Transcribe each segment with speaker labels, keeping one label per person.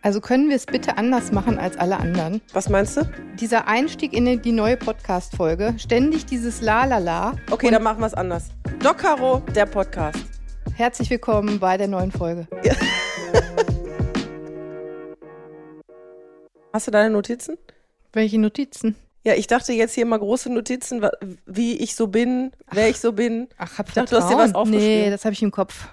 Speaker 1: Also können wir es bitte anders machen als alle anderen?
Speaker 2: Was meinst du?
Speaker 1: Dieser Einstieg in die neue Podcast-Folge, ständig dieses La La La.
Speaker 2: Okay, dann machen wir es anders. Doc Caro, der Podcast.
Speaker 1: Herzlich willkommen bei der neuen Folge.
Speaker 2: Ja. Hast du deine Notizen?
Speaker 1: Welche Notizen?
Speaker 2: Ja, ich dachte jetzt hier mal große Notizen, wie ich so bin, wer ich so bin.
Speaker 1: Ach, hab
Speaker 2: Ich dachte, du hast dir was
Speaker 1: Vertrauen. Nee,
Speaker 2: aufgeschrieben.
Speaker 1: das habe ich im Kopf.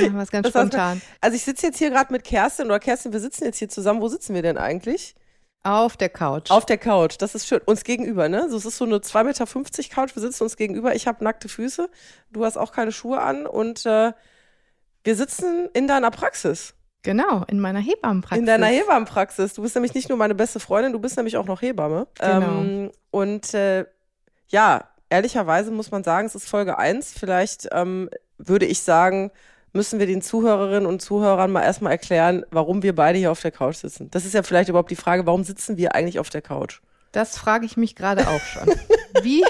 Speaker 1: Machen wir es ganz
Speaker 2: Das
Speaker 1: spontan.
Speaker 2: Also ich sitze jetzt hier gerade mit Kerstin oder Kerstin, wir sitzen jetzt hier zusammen. Wo sitzen wir denn eigentlich?
Speaker 1: Auf der Couch.
Speaker 2: Auf der Couch. Das ist schön. Uns gegenüber, ne? So, es ist so eine 2,50 Meter Couch. Wir sitzen uns gegenüber. Ich habe nackte Füße. Du hast auch keine Schuhe an. Und äh, wir sitzen in deiner Praxis.
Speaker 1: genau, in meiner Hebammenpraxis.
Speaker 2: In deiner Hebammenpraxis. Du bist nämlich nicht nur meine beste Freundin, du bist nämlich auch noch Hebamme.
Speaker 1: Genau.
Speaker 2: Ähm, und äh, ja, ehrlicherweise muss man sagen, es ist Folge 1. Vielleicht ähm, würde ich sagen, müssen wir den Zuhörerinnen und Zuhörern mal erstmal erklären, warum wir beide hier auf der Couch sitzen. Das ist ja vielleicht überhaupt die Frage, warum sitzen wir eigentlich auf der Couch?
Speaker 1: Das frage ich mich gerade auch schon. Wie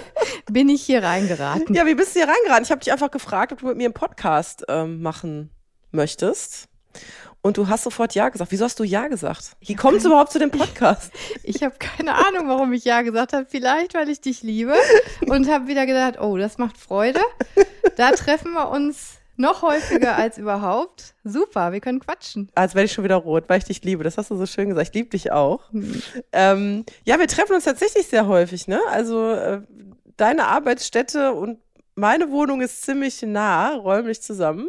Speaker 1: bin ich hier reingeraten?
Speaker 2: Ja, wie bist du hier reingeraten? Ich habe dich einfach gefragt, ob du mit mir einen Podcast ähm, machen möchtest. Und du hast sofort Ja gesagt. Wieso hast du Ja gesagt? Wie kommt es überhaupt zu dem Podcast?
Speaker 1: Ich habe keine Ahnung, warum ich ja gesagt habe. Vielleicht, weil ich dich liebe. Und habe wieder gedacht, oh, das macht Freude. Da treffen wir uns noch häufiger als überhaupt. Super, wir können quatschen.
Speaker 2: Als werde ich schon wieder rot, weil ich dich liebe. Das hast du so schön gesagt. Ich liebe dich auch. Ähm, ja, wir treffen uns tatsächlich sehr häufig, ne? Also äh, deine Arbeitsstätte und meine Wohnung ist ziemlich nah, räumlich zusammen.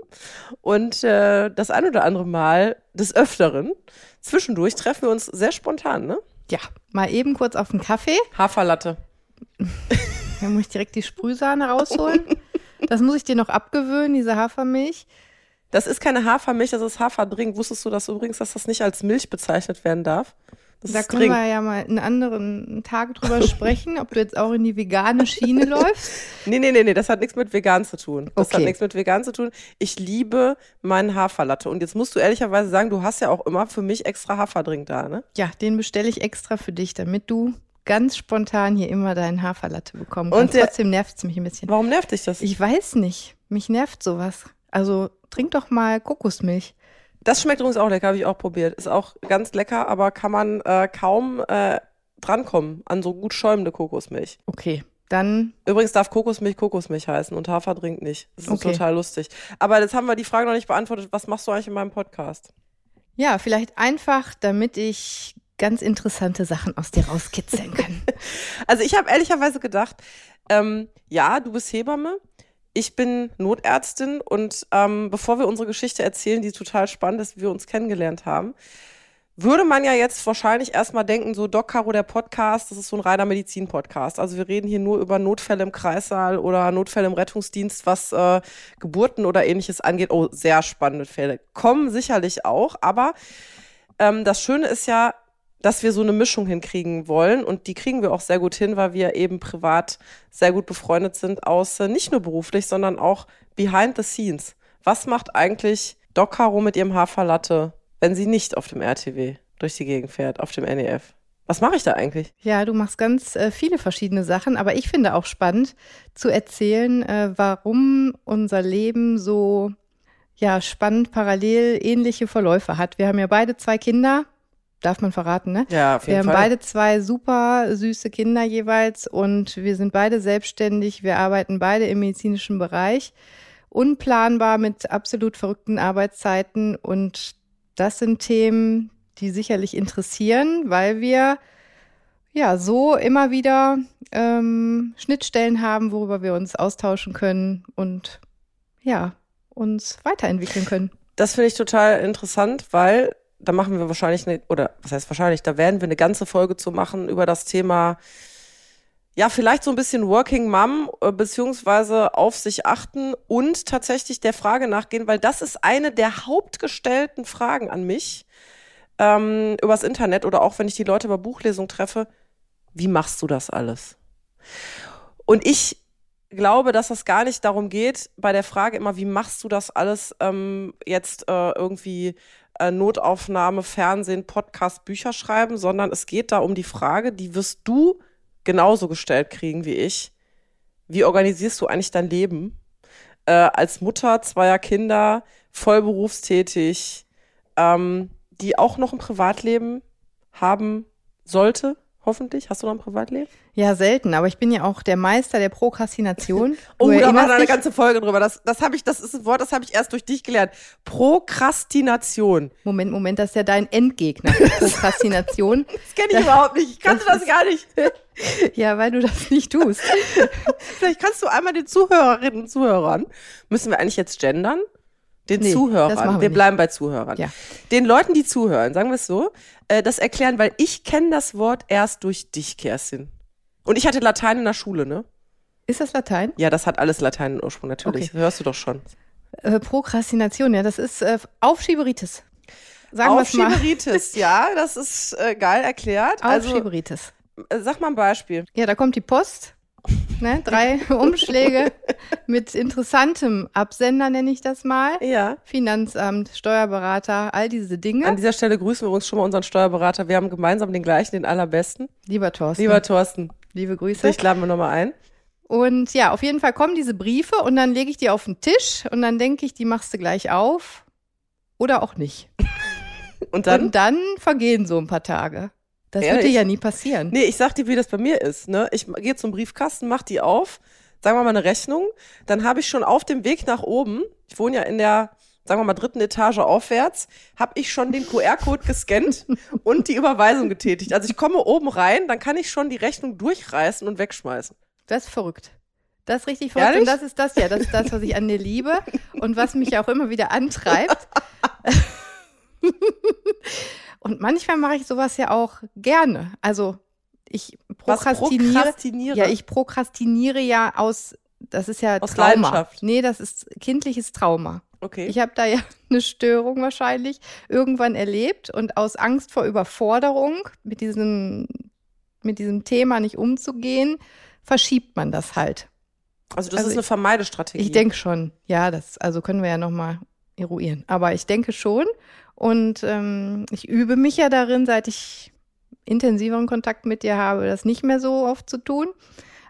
Speaker 2: Und äh, das ein oder andere Mal des Öfteren, zwischendurch treffen wir uns sehr spontan, ne?
Speaker 1: Ja, mal eben kurz auf den Kaffee.
Speaker 2: Haferlatte.
Speaker 1: Da muss ich direkt die Sprühsahne rausholen. Das muss ich dir noch abgewöhnen, diese Hafermilch.
Speaker 2: Das ist keine Hafermilch, das ist Haferdrink. Wusstest du das übrigens, dass das nicht als Milch bezeichnet werden darf? Das
Speaker 1: Da können
Speaker 2: Drink.
Speaker 1: wir ja mal einen anderen Tag drüber sprechen, ob du jetzt auch in die vegane Schiene läufst.
Speaker 2: Nee, nee, nee, nee, das hat nichts mit vegan zu tun. Das hat
Speaker 1: Okay.
Speaker 2: nichts mit vegan zu tun. Ich liebe meinen Haferlatte. Und jetzt musst du ehrlicherweise sagen, du hast ja auch immer für mich extra Haferdrink da, ne?
Speaker 1: Ja, den bestelle ich extra für dich, damit du ganz spontan hier immer deinen Haferlatte bekommen
Speaker 2: Und
Speaker 1: kannst.
Speaker 2: der-
Speaker 1: Trotzdem nervt es mich ein bisschen.
Speaker 2: Warum nervt dich das?
Speaker 1: Ich weiß nicht. Mich nervt sowas. Also trink doch mal Kokosmilch.
Speaker 2: Das schmeckt übrigens auch lecker, habe ich auch probiert. Ist auch ganz lecker, aber kann man äh, kaum äh, drankommen an so gut schäumende Kokosmilch.
Speaker 1: Okay, dann
Speaker 2: Übrigens darf Kokosmilch Kokosmilch heißen und Haferdrink nicht. Das ist
Speaker 1: Okay.
Speaker 2: total lustig. Aber jetzt haben wir die Frage noch nicht beantwortet. Was machst du eigentlich in meinem Podcast?
Speaker 1: ja, vielleicht einfach, damit ich ganz interessante Sachen aus dir rauskitzeln kann.
Speaker 2: Also ich habe ehrlicherweise gedacht, ähm, ja, du bist Hebamme. Ich bin Notärztin und ähm, bevor wir unsere Geschichte erzählen, die total spannend ist, wie wir uns kennengelernt haben, würde man ja jetzt wahrscheinlich erstmal denken, so Doc Caro, der Podcast, das ist so ein reiner Medizin-Podcast. Also wir reden hier nur über Notfälle im Kreissaal oder Notfälle im Rettungsdienst, was äh, Geburten oder ähnliches angeht. Oh, sehr spannende Fälle. Kommen sicherlich auch, aber ähm, das Schöne ist ja, dass wir so eine Mischung hinkriegen wollen und die kriegen wir auch sehr gut hin, weil wir eben privat sehr gut befreundet sind, aus nicht nur beruflich, sondern auch behind the scenes. Was macht eigentlich Doc Caro mit ihrem Haferlatte, wenn sie nicht auf dem RTW durch die Gegend fährt, auf dem NEF? Was mache ich da eigentlich?
Speaker 1: Ja, du machst ganz äh, viele verschiedene Sachen, aber ich finde auch spannend zu erzählen, äh, warum unser Leben so ja spannend parallel ähnliche Verläufe hat. Wir haben ja beide zwei Kinder, darf man verraten, ne?
Speaker 2: Ja, auf
Speaker 1: Wir haben beide zwei super süße Kinder jeweils und wir sind beide selbstständig. Wir arbeiten beide im medizinischen Bereich. Unplanbar mit absolut verrückten Arbeitszeiten und das sind Themen, die sicherlich interessieren, weil wir ja so immer wieder ähm, Schnittstellen haben, worüber wir uns austauschen können und ja, uns weiterentwickeln können.
Speaker 2: Das finde ich total interessant, weil da machen wir wahrscheinlich eine, oder was heißt wahrscheinlich, da werden wir eine ganze Folge zu machen über das Thema, ja, vielleicht so ein bisschen Working Mom, äh, beziehungsweise auf sich achten und tatsächlich der Frage nachgehen, weil das ist eine der hauptgestellten Fragen an mich ähm, übers Internet oder auch wenn ich die Leute bei Buchlesung treffe. Wie machst du das alles? Und ich glaube, dass es gar nicht darum geht, bei der Frage immer, wie machst du das alles ähm, jetzt äh, irgendwie äh, Notaufnahme, Fernsehen, Podcast, Bücher schreiben, sondern es geht da um die Frage, die wirst du genauso gestellt kriegen wie ich. Wie organisierst du eigentlich dein Leben? Äh, als Mutter zweier Kinder, vollberufstätig, ähm, die auch noch ein Privatleben haben sollte, hoffentlich. Hast du noch ein Privatleben?
Speaker 1: Ja, selten, aber ich bin ja auch der Meister der Prokrastination.
Speaker 2: Oh, da war da eine ganze Folge drüber. Das, das habe ich, das ist ein Wort, das habe ich erst durch dich gelernt. Prokrastination.
Speaker 1: Moment, Moment, das ist ja dein Endgegner. Prokrastination.
Speaker 2: Das kenne ich überhaupt nicht. Ich kannte das gar nicht.
Speaker 1: Ja, weil du das nicht tust.
Speaker 2: Vielleicht kannst du einmal den Zuhörerinnen und Zuhörern, müssen wir eigentlich jetzt gendern? Den
Speaker 1: Nee,
Speaker 2: Zuhörern.
Speaker 1: wir
Speaker 2: wir bleiben bei Zuhörern.
Speaker 1: Ja.
Speaker 2: Den Leuten, die zuhören, sagen wir es so, äh, das erklären, weil ich kenne das Wort erst durch dich, Kerstin. Und ich hatte Latein in der Schule, ne?
Speaker 1: Ist das Latein?
Speaker 2: Ja, das hat alles Latein in Ursprung, natürlich.
Speaker 1: Okay.
Speaker 2: Hörst du doch schon.
Speaker 1: Äh, Prokrastination, ja, das ist äh, Aufschieberitis. Sagen wir es mal.
Speaker 2: Aufschieberitis, ja, das ist äh, geil erklärt. Also,
Speaker 1: Aufschieberitis.
Speaker 2: äh, sag mal ein Beispiel.
Speaker 1: Ja, da kommt die Post. Ne, drei Umschläge mit interessantem Absender, nenne ich das mal.
Speaker 2: Ja.
Speaker 1: Finanzamt, Steuerberater, all diese Dinge.
Speaker 2: An dieser Stelle grüßen wir uns schon mal unseren Steuerberater. Wir haben gemeinsam den gleichen, den allerbesten.
Speaker 1: Lieber Thorsten,
Speaker 2: Lieber Thorsten,
Speaker 1: liebe Grüße.
Speaker 2: dich laden wir nochmal ein.
Speaker 1: Und ja, auf jeden Fall kommen diese Briefe und dann lege ich die auf den Tisch und dann denke ich, die machst du gleich auf oder auch nicht.
Speaker 2: Und dann?
Speaker 1: Und dann vergehen so ein paar Tage. Das wird dir
Speaker 2: Ehrlich?
Speaker 1: ja nie passieren.
Speaker 2: Nee, ich sag dir, wie das bei mir ist. Ne? Ich gehe zum Briefkasten, mach die auf, sagen wir mal eine Rechnung. Dann habe ich schon auf dem Weg nach oben, ich wohne ja in der, sagen wir mal, dritten Etage aufwärts, habe ich schon den QR-Code gescannt und die Überweisung getätigt. Also ich komme oben rein, dann kann ich schon die Rechnung durchreißen und wegschmeißen.
Speaker 1: Das ist verrückt. Das ist richtig verrückt.
Speaker 2: Ehrlich?
Speaker 1: Und das ist das ja, das ist das, was ich an dir liebe und was mich auch immer wieder antreibt. und manchmal mache ich sowas ja auch gerne. Also ich prokrastiniere.
Speaker 2: prokrastiniere?
Speaker 1: Ja, ich prokrastiniere ja aus, das ist ja
Speaker 2: Aus
Speaker 1: Trauma.
Speaker 2: Leidenschaft.
Speaker 1: Nee, das ist kindliches Trauma.
Speaker 2: Okay.
Speaker 1: Ich habe da ja eine Störung wahrscheinlich irgendwann erlebt und aus Angst vor Überforderung mit diesem, mit diesem Thema nicht umzugehen, verschiebt man das halt.
Speaker 2: also das
Speaker 1: also
Speaker 2: ist eine Vermeidestrategie.
Speaker 1: Ich denke schon, ja, das also können wir ja nochmal eruieren. Aber ich denke schon und ähm, ich übe mich ja darin, seit ich intensiveren Kontakt mit dir habe, das nicht mehr so oft zu tun.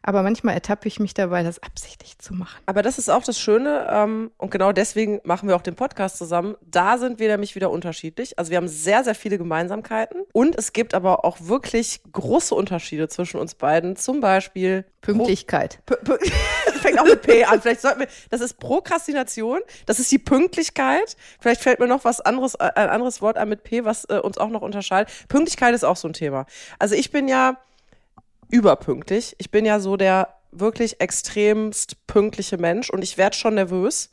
Speaker 1: Aber manchmal ertappe ich mich dabei, das absichtlich zu machen.
Speaker 2: Aber das ist auch das Schöne ähm, und genau deswegen machen wir auch den Podcast zusammen. Da sind wir nämlich wieder unterschiedlich. Also wir haben sehr, sehr viele Gemeinsamkeiten und es gibt aber auch wirklich große Unterschiede zwischen uns beiden. Zum Beispiel
Speaker 1: Pünktlichkeit.
Speaker 2: P P fängt auch mit P an. Vielleicht sollten wir, das ist Prokrastination, das ist die Pünktlichkeit. Vielleicht fällt mir noch was anderes, äh, ein anderes Wort an mit P, was äh, uns auch noch unterscheidet. Pünktlichkeit ist auch so ein Thema. Also ich bin ja überpünktlich. Ich bin ja so der wirklich extremst pünktliche Mensch und ich werde schon nervös,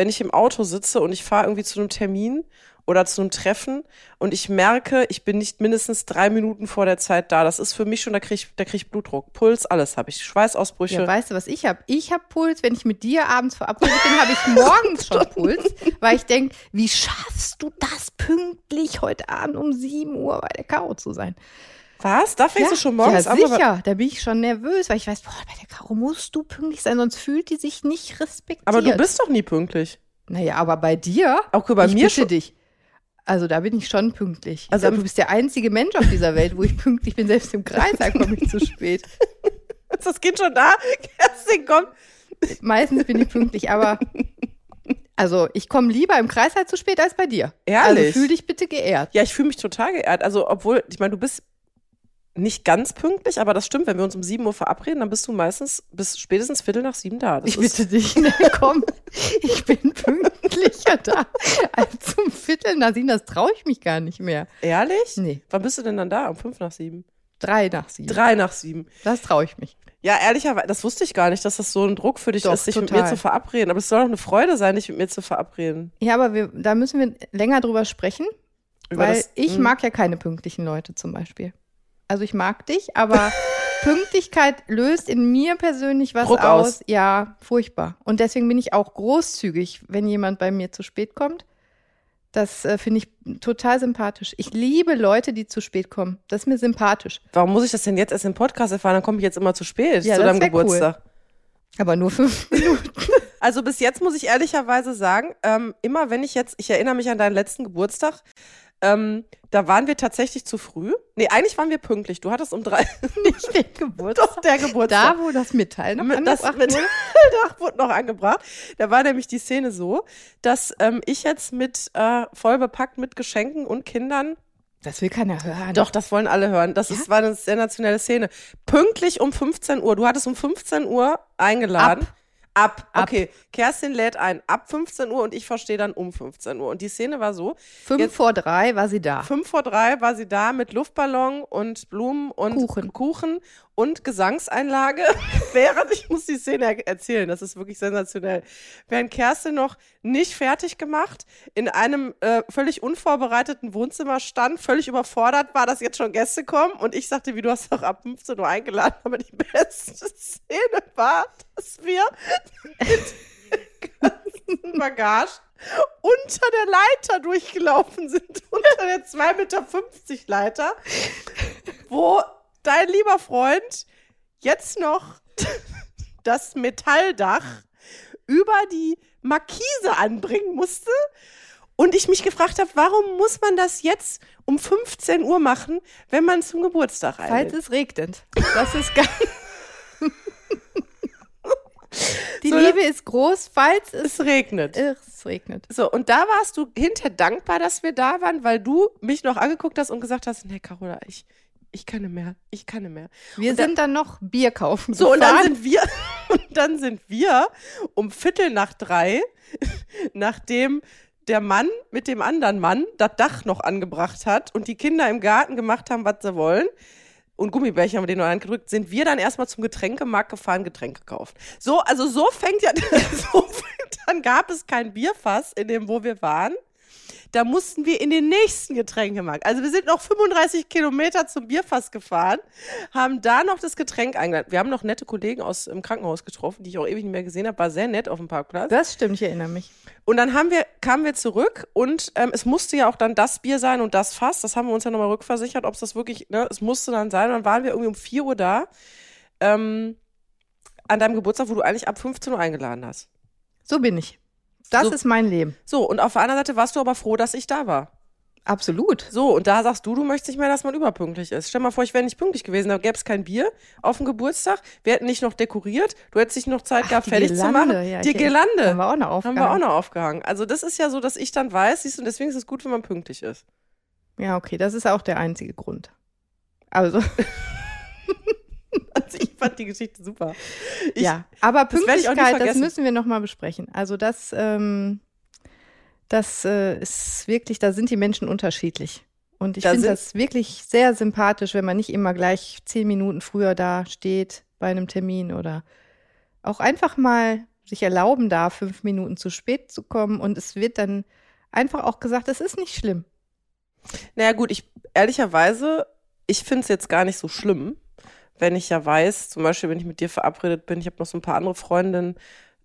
Speaker 2: wenn ich im Auto sitze und ich fahre irgendwie zu einem Termin oder zu einem Treffen und ich merke, ich bin nicht mindestens drei Minuten vor der Zeit da. Das ist für mich schon, da kriege ich, da krieg ich Blutdruck, Puls, alles habe ich, Schweißausbrüche.
Speaker 1: Ja, weißt du, was ich habe? Ich habe Puls, wenn ich mit dir abends verabredet bin, habe ich morgens schon Puls, weil ich denke, wie schaffst du das pünktlich heute Abend um 7 Uhr bei der Karo zu sein?
Speaker 2: Was? Da fängst
Speaker 1: ja,
Speaker 2: du schon morgens
Speaker 1: ja,
Speaker 2: an?
Speaker 1: sicher. Da bin ich schon nervös, weil ich weiß, boah, bei der Karo musst du pünktlich sein, sonst fühlt die sich nicht respektiert.
Speaker 2: Aber du bist doch nie pünktlich.
Speaker 1: Naja, aber bei dir,
Speaker 2: Auch bei
Speaker 1: ich
Speaker 2: mir
Speaker 1: bitte
Speaker 2: schon.
Speaker 1: dich. Also da bin ich schon pünktlich.
Speaker 2: Also
Speaker 1: Also
Speaker 2: im-
Speaker 1: du bist der einzige Mensch auf dieser Welt, wo ich pünktlich bin. Selbst im Kreis, komme ich zu spät.
Speaker 2: Ist das Kind schon da? Kerstin, komm.
Speaker 1: Meistens bin ich pünktlich, aber also ich komme lieber im Kreis halt zu spät als bei dir.
Speaker 2: Ehrlich?
Speaker 1: Also fühl dich bitte geehrt.
Speaker 2: Ja, ich fühle mich total geehrt. Also, obwohl, ich meine, du bist nicht ganz pünktlich, aber das stimmt. Wenn wir uns um 7 Uhr verabreden, dann bist du meistens bis spätestens Viertel nach sieben da. Das
Speaker 1: Ich bitte dich, ne, komm, ich bin pünktlicher da als zum Viertel nach sieben. Das traue ich mich gar nicht mehr.
Speaker 2: Ehrlich?
Speaker 1: Nee,
Speaker 2: Wann bist du denn dann da? Um fünf nach sieben?
Speaker 1: drei nach sieben.
Speaker 2: Drei nach sieben.
Speaker 1: Das traue ich mich.
Speaker 2: Ja, ehrlicherweise, das wusste ich gar nicht, dass das so ein Druck für dich
Speaker 1: Doch,
Speaker 2: ist, sich mit
Speaker 1: total.
Speaker 2: mir zu verabreden. Aber es soll doch eine Freude sein, dich mit mir zu verabreden.
Speaker 1: Ja, aber wir, da müssen wir länger drüber sprechen,
Speaker 2: Über
Speaker 1: weil
Speaker 2: das-
Speaker 1: ich
Speaker 2: Mhm.
Speaker 1: mag ja keine pünktlichen Leute zum Beispiel. Also ich mag dich, aber Pünktlichkeit löst in mir persönlich was aus.
Speaker 2: aus.
Speaker 1: Ja, furchtbar. Und deswegen bin ich auch großzügig, wenn jemand bei mir zu spät kommt. Das äh, finde ich total sympathisch. Ich liebe Leute, die zu spät kommen. Das ist mir sympathisch.
Speaker 2: Warum muss ich das denn jetzt erst im Podcast erfahren? Dann komme ich jetzt immer zu spät
Speaker 1: Ja,
Speaker 2: zu
Speaker 1: das
Speaker 2: deinem
Speaker 1: wär cool.
Speaker 2: Geburtstag.
Speaker 1: Aber nur fünf Minuten.
Speaker 2: Also bis jetzt muss ich ehrlicherweise sagen, ähm, immer wenn ich jetzt, ich erinnere mich an deinen letzten Geburtstag, ähm, da waren wir tatsächlich zu früh. Nee, eigentlich waren wir pünktlich. Du hattest um drei.
Speaker 1: Nicht den Geburtstag.
Speaker 2: Doch, der Geburtstag.
Speaker 1: Da, wo das Metall noch
Speaker 2: das
Speaker 1: angebracht wurde.
Speaker 2: Metalldach wurde noch angebracht. Da war nämlich die Szene so, dass ähm, ich jetzt mit äh, voll bepackt mit Geschenken und Kindern
Speaker 1: Das will keiner hören.
Speaker 2: Doch, das wollen alle hören. Das
Speaker 1: Ja?
Speaker 2: ist, war eine sensationelle Szene. Pünktlich um 15 Uhr. Du hattest um 15 Uhr eingeladen. Ab.
Speaker 1: Ab.
Speaker 2: Okay. Kerstin lädt ein ab 15 Uhr und ich verstehe dann um 15 Uhr. Und die Szene war so:
Speaker 1: Fünf
Speaker 2: jetzt-
Speaker 1: vor drei war sie da.
Speaker 2: fünf vor drei war sie da mit Luftballon und Blumen und
Speaker 1: Kuchen.
Speaker 2: Kuchen und Gesangseinlage. Während ich muss die Szene er erzählen, das ist wirklich sensationell. Während Kerstin noch nicht fertig gemacht, in einem äh, völlig unvorbereiteten Wohnzimmer stand, völlig überfordert war, dass jetzt schon Gäste kommen. Und ich sagte, wie du hast doch ab 15 Uhr eingeladen, aber die beste Szene war, dass wir mit Bagage unter der Leiter durchgelaufen sind, unter der 2,50 Meter Leiter, wo dein lieber Freund jetzt noch das Metalldach über die Markise anbringen musste. Und ich mich gefragt habe, warum muss man das jetzt um 15 Uhr machen, wenn man zum Geburtstag
Speaker 1: Falls
Speaker 2: einlädt?
Speaker 1: es regnet. Das ist ganz. Die
Speaker 2: So,
Speaker 1: Liebe ist groß, falls es,
Speaker 2: Es regnet.
Speaker 1: es regnet.
Speaker 2: So, und da warst du hinterher dankbar, dass wir da waren, weil du mich noch angeguckt hast und gesagt hast, nee, Carola, ich, ich kann nicht mehr, ich kann nicht mehr.
Speaker 1: Wir
Speaker 2: Und da-
Speaker 1: sind dann noch Bier kaufen.
Speaker 2: So, und dann
Speaker 1: gefahren.
Speaker 2: sind wir, und dann sind wir um Viertel nach drei, nachdem der Mann mit dem anderen Mann das Dach noch angebracht hat und die Kinder im Garten gemacht haben, was sie wollen, und Gummibärchen haben wir den noch angedrückt, sind wir dann erstmal zum Getränkemarkt gefahren, Getränke gekauft. So, also so fängt ja, so fängt, dann gab es kein Bierfass in dem, wo wir waren. Da mussten wir in den nächsten Getränkemarkt. Also wir sind noch 35 Kilometer zum Bierfass gefahren, haben da noch das Getränk eingeladen. Wir haben noch nette Kollegen aus dem Krankenhaus getroffen, die ich auch ewig nicht mehr gesehen habe. War sehr nett auf dem Parkplatz.
Speaker 1: Das stimmt, ich erinnere mich.
Speaker 2: Und dann haben wir, kamen wir zurück und ähm, es musste ja auch dann das Bier sein und das Fass. Das haben wir uns ja nochmal rückversichert, ob es das wirklich, ne, es musste dann sein. Und dann waren wir irgendwie um 4 Uhr da, ähm, an deinem Geburtstag, wo du eigentlich ab 15 Uhr eingeladen hast.
Speaker 1: So bin ich. Das
Speaker 2: So.
Speaker 1: ist mein Leben.
Speaker 2: So, und auf der anderen Seite warst du aber froh, dass ich da war.
Speaker 1: Absolut.
Speaker 2: So, und da sagst du, du möchtest nicht mehr, dass man überpünktlich ist. Stell mal vor, ich wäre nicht pünktlich gewesen, da gäbe es kein Bier auf dem Geburtstag. Wir hätten nicht noch dekoriert, du hättest nicht noch Zeit gehabt,
Speaker 1: die
Speaker 2: fertig zu
Speaker 1: Girlande,
Speaker 2: machen.
Speaker 1: ja,
Speaker 2: die Girlande
Speaker 1: Haben wir auch noch
Speaker 2: haben
Speaker 1: aufgehangen.
Speaker 2: wir auch noch aufgehangen. Also das ist ja so, dass ich dann weiß, siehst du, und deswegen ist es gut, wenn man pünktlich ist.
Speaker 1: Ja, okay, das ist auch der einzige Grund. Also,
Speaker 2: fand die Geschichte super. Ich,
Speaker 1: ja. Aber
Speaker 2: das
Speaker 1: Pünktlichkeit, das
Speaker 2: vergessen.
Speaker 1: müssen wir nochmal besprechen. Also, das, ähm, das äh, ist wirklich, da sind die Menschen unterschiedlich. Und ich
Speaker 2: Da
Speaker 1: finde das wirklich sehr sympathisch, wenn man nicht immer gleich zehn Minuten früher da steht bei einem Termin oder auch einfach mal sich erlauben darf, fünf Minuten zu spät zu kommen. Und es wird dann einfach auch gesagt, es ist nicht schlimm.
Speaker 2: Naja gut, ich ehrlicherweise, ich finde es jetzt gar nicht so schlimm, wenn ich ja weiß, zum Beispiel, wenn ich mit dir verabredet bin, ich habe noch so ein paar andere Freundinnen,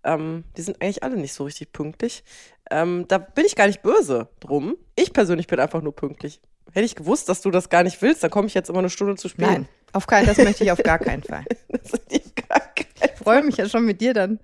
Speaker 2: ähm, die sind eigentlich alle nicht so richtig pünktlich. Ähm, da bin ich gar nicht böse drum. Ich persönlich bin einfach nur pünktlich. Hätte ich gewusst, dass du das gar nicht willst, dann komme ich jetzt immer eine Stunde zu spät.
Speaker 1: Nein, auf keinen, das möchte ich auf gar keinen Fall.
Speaker 2: Kein
Speaker 1: Ich freue mich ja schon mit dir dann,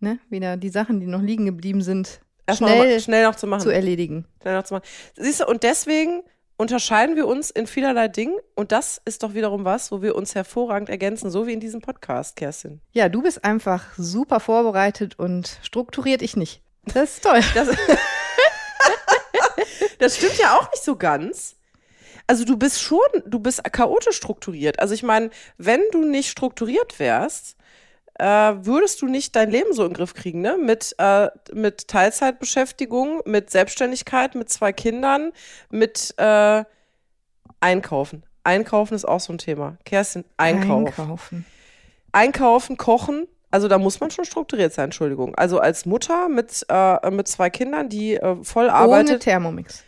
Speaker 1: ne, wieder die Sachen, die noch liegen geblieben sind,
Speaker 2: Erstmal
Speaker 1: schnell
Speaker 2: noch, schnell noch zu machen.
Speaker 1: zu erledigen.
Speaker 2: schnell noch zu machen. Siehst du, und deswegen unterscheiden wir uns in vielerlei Dingen und das ist doch wiederum was, wo wir uns hervorragend ergänzen, so wie in diesem Podcast, Kerstin.
Speaker 1: Ja, du bist einfach super vorbereitet und strukturiert, ich nicht. Das ist toll.
Speaker 2: Das, das stimmt ja auch nicht so ganz. Also du bist schon, du bist chaotisch strukturiert. Also ich meine, wenn du nicht strukturiert wärst, äh, würdest du nicht dein Leben so in den Griff kriegen, ne? Mit, äh, mit Teilzeitbeschäftigung, mit Selbstständigkeit, mit zwei Kindern, mit äh, Einkaufen. Einkaufen ist auch so ein Thema. Kerstin, Einkaufen.
Speaker 1: Einkaufen.
Speaker 2: Einkaufen, kochen, also da muss man schon strukturiert sein, Entschuldigung. Also als Mutter mit, äh, mit zwei Kindern, die äh, voll
Speaker 1: Ohne
Speaker 2: arbeitet,
Speaker 1: Thermomix.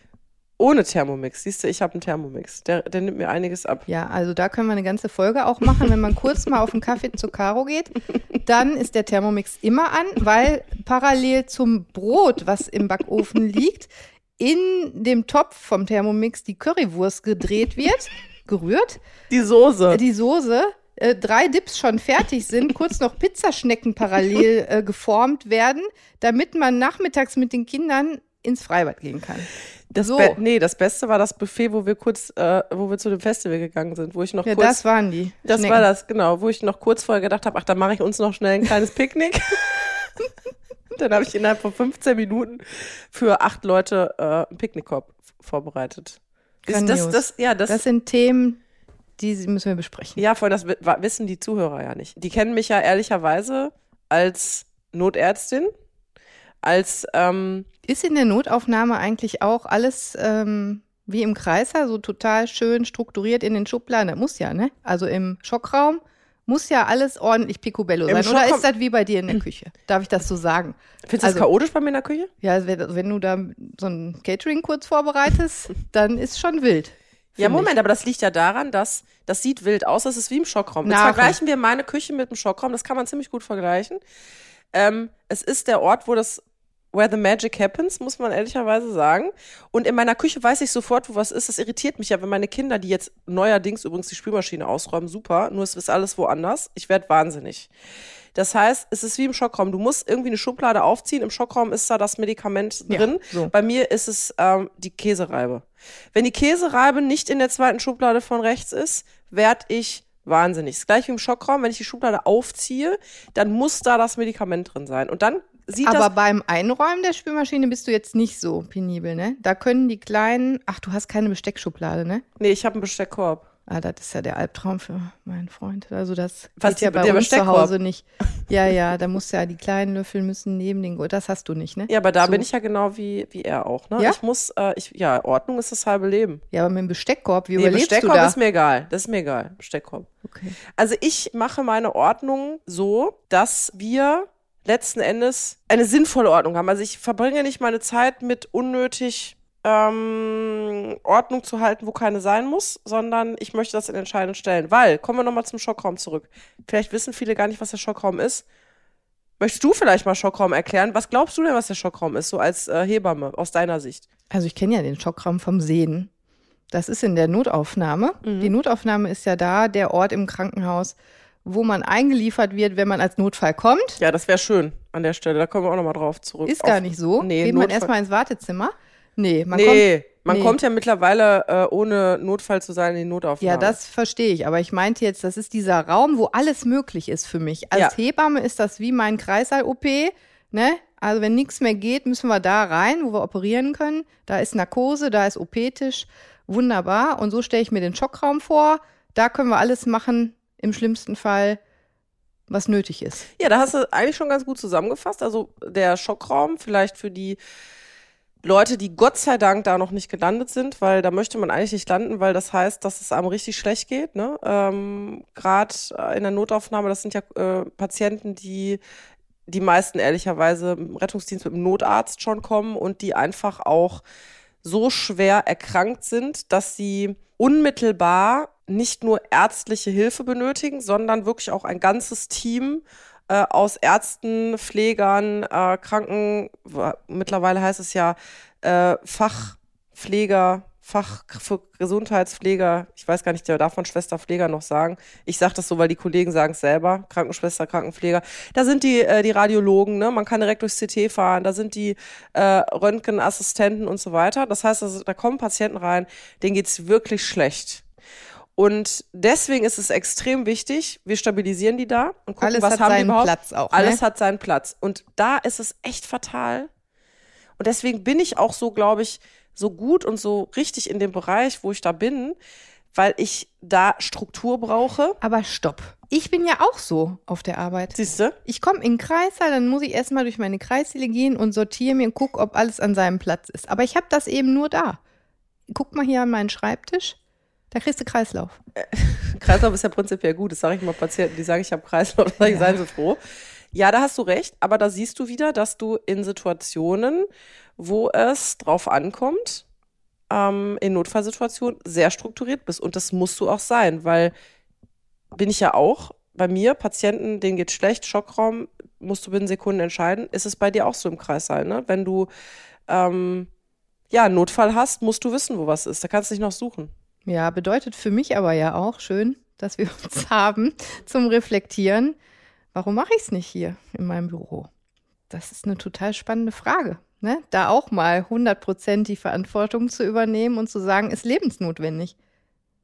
Speaker 2: Ohne, Thermomix. Siehst du, ich habe einen Thermomix. Der, der nimmt mir einiges ab.
Speaker 1: Ja, also da können wir eine ganze Folge auch machen. Wenn man kurz mal auf einen Kaffee zu Caro geht, dann ist der Thermomix immer an, weil parallel zum Brot, was im Backofen liegt, in dem Topf vom Thermomix die Currywurst gedreht wird, gerührt.
Speaker 2: Die Soße.
Speaker 1: Die Soße äh, drei Dips schon fertig sind, kurz noch Pizzaschnecken parallel äh, geformt werden, damit man nachmittags mit den Kindern ins Freibad gehen kann.
Speaker 2: Das
Speaker 1: So.
Speaker 2: Be nee, das Beste war das Buffet, wo wir kurz, äh, wo wir zu dem Festival gegangen sind, wo ich noch
Speaker 1: Ja,
Speaker 2: kurz.
Speaker 1: das waren die.
Speaker 2: das
Speaker 1: Schnecken.
Speaker 2: war das, genau, wo ich noch kurz vorher gedacht habe, ach, dann mache ich uns noch schnell ein kleines Picknick. dann habe ich innerhalb von 15 Minuten für acht Leute äh, einen Picknickkorb vorbereitet. Ist das, das, ja, das,
Speaker 1: Das sind Themen, die müssen wir besprechen.
Speaker 2: ja, voll, das wi- wa- wissen die Zuhörer ja nicht. Die kennen mich ja ehrlicherweise als Notärztin, als ähm,
Speaker 1: Ist in der Notaufnahme eigentlich auch alles ähm, wie im Kreiser, so total schön strukturiert in den Schubladen? Das muss ja, ne? Also im Schockraum muss ja alles ordentlich picobello
Speaker 2: Im
Speaker 1: sein. Oder
Speaker 2: Schockraum-
Speaker 1: ist das wie bei dir in der Küche? Darf ich das so sagen?
Speaker 2: Findest du
Speaker 1: Also-
Speaker 2: das chaotisch bei mir in der Küche?
Speaker 1: Ja, wenn wenn du da so ein Catering kurz vorbereitest, dann ist schon wild.
Speaker 2: Ja, Moment, aber das liegt ja daran, dass das sieht wild aus, das ist wie im Schockraum. Jetzt
Speaker 1: Na, komm.
Speaker 2: vergleichen wir meine Küche mit dem Schockraum, das kann man ziemlich gut vergleichen. Ähm, es ist der Ort, wo das Where the magic happens, muss man ehrlicherweise sagen. Und in meiner Küche weiß ich sofort, wo was ist. Das irritiert mich ja, wenn meine Kinder, die jetzt neuerdings übrigens die Spülmaschine ausräumen, super, nur es ist alles woanders. Ich werde wahnsinnig. Das heißt, es ist wie im Schockraum. Du musst irgendwie eine Schublade aufziehen. Im Schockraum ist da das Medikament
Speaker 1: Ja,
Speaker 2: drin.
Speaker 1: so.
Speaker 2: Bei mir ist es ähm, die Käsereibe. Wenn die Käsereibe nicht in der zweiten Schublade von rechts ist, werd ich wahnsinnig. Das ist gleich wie im Schockraum. Wenn ich die Schublade aufziehe, dann muss da das Medikament drin sein. Und dann sieht
Speaker 1: Aber
Speaker 2: das
Speaker 1: beim Einräumen der Spülmaschine bist du jetzt nicht so penibel, ne? Da können die kleinen, ach, du hast keine Besteckschublade, ne?
Speaker 2: Nee, ich habe einen Besteckkorb.
Speaker 1: Ah, das ist ja der Albtraum für meinen Freund. Also das
Speaker 2: Was,
Speaker 1: geht ja bei
Speaker 2: der
Speaker 1: uns zu
Speaker 2: Besteckkorb?
Speaker 1: Hause nicht. Ja, ja, da muss ja die kleinen Löffel müssen neben den, das hast du nicht, ne?
Speaker 2: Ja, aber da
Speaker 1: So.
Speaker 2: bin ich ja genau wie, wie er auch. Ne?
Speaker 1: Ja?
Speaker 2: Ich muss, äh, ich, ja, Ordnung ist das halbe Leben.
Speaker 1: Ja, aber mit dem Besteckkorb, wie
Speaker 2: Nee,
Speaker 1: überlebst
Speaker 2: Besteckkorb
Speaker 1: du da?
Speaker 2: ist mir egal. Das ist mir egal. Besteckkorb.
Speaker 1: okay.
Speaker 2: Also ich mache meine Ordnung so, dass wir letzten Endes eine sinnvolle Ordnung haben. Also ich verbringe nicht meine Zeit mit unnötig ähm, Ordnung zu halten, wo keine sein muss, sondern ich möchte das in entscheidenden Stellen. Weil, kommen wir nochmal zum Schockraum zurück. Vielleicht wissen viele gar nicht, was der Schockraum ist. Möchtest du vielleicht mal Schockraum erklären? Was glaubst du denn, was der Schockraum ist, so als äh, Hebamme aus deiner Sicht?
Speaker 1: Also ich kenne ja den Schockraum vom Sehen. Das ist in der Notaufnahme.
Speaker 2: Mhm.
Speaker 1: Die Notaufnahme ist ja da der Ort im Krankenhaus, wo man eingeliefert wird, wenn man als Notfall kommt.
Speaker 2: Ja, das wäre schön an der Stelle. Da kommen wir auch nochmal drauf zurück.
Speaker 1: Ist gar nicht so.
Speaker 2: Nee,
Speaker 1: Geht man
Speaker 2: Notfall-
Speaker 1: erstmal ins Wartezimmer? Nee, man kommt.
Speaker 2: nee, man
Speaker 1: nee.
Speaker 2: kommt ja mittlerweile äh, ohne Notfall zu sein in die Notaufnahme.
Speaker 1: Ja, das verstehe ich. Aber ich meinte jetzt, das ist dieser Raum, wo alles möglich ist für mich. Als
Speaker 2: Ja.
Speaker 1: Hebamme ist das wie mein Kreißsaal-OP. Ne? Also wenn nichts mehr geht, müssen wir da rein, wo wir operieren können. Da ist Narkose, da ist OP-Tisch. Wunderbar. Und so stelle ich mir den Schockraum vor. Da können wir alles machen, im schlimmsten Fall, was nötig ist.
Speaker 2: Ja, da hast du eigentlich schon ganz gut zusammengefasst. Also der Schockraum vielleicht für die Leute, die Gott sei Dank da noch nicht gelandet sind, weil da möchte man eigentlich nicht landen, weil das heißt, dass es einem richtig schlecht geht. Ne? Ähm, Gerade äh, in der Notaufnahme, das sind ja äh, Patienten, die die meisten ehrlicherweise im Rettungsdienst mit dem Notarzt schon kommen und die einfach auch so schwer erkrankt sind, dass sie unmittelbar nicht nur ärztliche Hilfe benötigen, sondern wirklich auch ein ganzes Team äh, aus Ärzten, Pflegern, äh, Kranken, mittlerweile heißt es ja äh, Fachpfleger, Fach für Gesundheitspfleger, ich weiß gar nicht, der darf man Schwester Pfleger noch sagen. Ich sage das so, weil die Kollegen sagen es selber, Krankenschwester, Krankenpfleger. Da sind die, äh, die Radiologen, ne? man kann direkt durchs CT fahren, da sind die äh, Röntgenassistenten und so weiter. Das heißt, also, da kommen Patienten rein, denen geht's wirklich schlecht. Und deswegen ist es extrem wichtig, wir stabilisieren die da und gucken,
Speaker 1: Alles
Speaker 2: was
Speaker 1: hat
Speaker 2: haben die
Speaker 1: seinen
Speaker 2: überhaupt.
Speaker 1: Platz auch.
Speaker 2: Alles
Speaker 1: ne?
Speaker 2: hat seinen Platz. Und da ist es echt fatal. Und deswegen bin ich auch so, glaube ich, so gut und so richtig in dem Bereich, wo ich da bin, weil ich da Struktur brauche.
Speaker 1: Aber stopp. Ich bin ja auch so auf der Arbeit.
Speaker 2: Siehst du?
Speaker 1: Ich komme in den Kreissaal, dann muss ich erstmal durch meine Kreissäle gehen und sortiere mir und gucke, ob alles an seinem Platz ist. Aber ich habe das eben nur da. Guck mal hier an meinen Schreibtisch. Da kriegst du Kreislauf.
Speaker 2: Kreislauf ist ja prinzipiell gut. Das sage ich mal Patienten, die sagen, ich habe Kreislauf, dann sage ich,
Speaker 1: Ja.
Speaker 2: seien Sie froh. Ja, da hast du recht, aber da siehst du wieder, dass du in Situationen, wo es drauf ankommt, ähm, in Notfallsituationen sehr strukturiert bist. Und das musst du auch sein, weil bin ich ja auch bei mir, Patienten, denen geht schlecht, Schockraum, musst du binnen Sekunden entscheiden. Ist es bei dir auch so im Kreis sein, ne? Wenn du ähm, ja, einen Notfall hast, musst du wissen, wo was ist. Da kannst du dich noch suchen.
Speaker 1: Ja, bedeutet für mich aber ja auch schön das wir uns haben zum Reflektieren. Warum mache ich es nicht hier in meinem Büro? Das ist eine total spannende Frage. Ne? Da auch mal 100 Prozent die Verantwortung zu übernehmen und zu sagen, ist lebensnotwendig.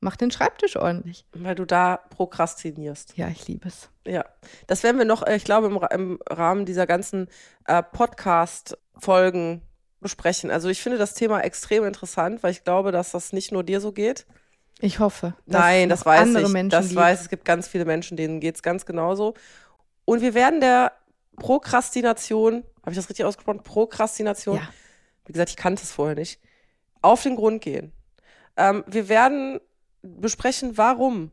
Speaker 1: Mach den Schreibtisch ordentlich.
Speaker 2: Weil du da prokrastinierst.
Speaker 1: Ja, ich liebe es.
Speaker 2: Ja, das werden wir noch, äh, ich glaube, im, im Rahmen dieser ganzen äh, Podcast-Folgen besprechen. Also ich finde das Thema extrem interessant, weil ich glaube, dass das nicht nur dir so geht.
Speaker 1: Ich hoffe.
Speaker 2: Nein, das weiß andere ich. Menschen das gibt. weiß, es gibt ganz viele Menschen, denen geht es ganz genauso. Und wir werden der Prokrastination, habe ich das richtig ausgesprochen? Prokrastination. Ja. Wie gesagt, ich kannte es vorher nicht. Auf den Grund gehen. Ähm, wir werden besprechen, warum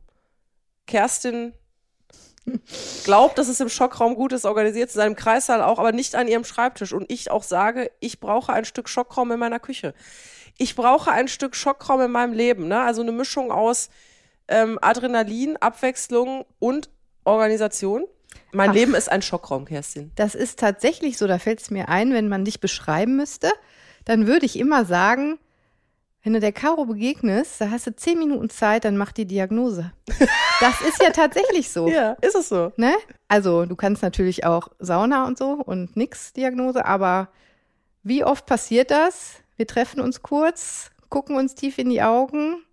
Speaker 2: Kerstin glaubt, dass es im Schockraum gut ist, organisiert zu sein, im Kreissaal auch, aber nicht an ihrem Schreibtisch. Und ich auch sage, ich brauche ein Stück Schockraum in meiner Küche. Ich brauche ein Stück Schockraum in meinem Leben. Ne? Also eine Mischung aus ähm, Adrenalin, Abwechslung und Organisation. Mein Ach, Leben ist ein Schockraum, Kerstin.
Speaker 1: Das ist tatsächlich so. Da fällt es mir ein, wenn man dich beschreiben müsste, dann würde ich immer sagen, wenn du der Caro begegnest, da hast du zehn Minuten Zeit, dann mach die Diagnose. Das ist ja tatsächlich so.
Speaker 2: ja, ist es so.
Speaker 1: Ne? Also, du kannst natürlich auch Sauna und so und nix Diagnose, aber wie oft passiert das? Wir treffen uns kurz, gucken uns tief in die Augen.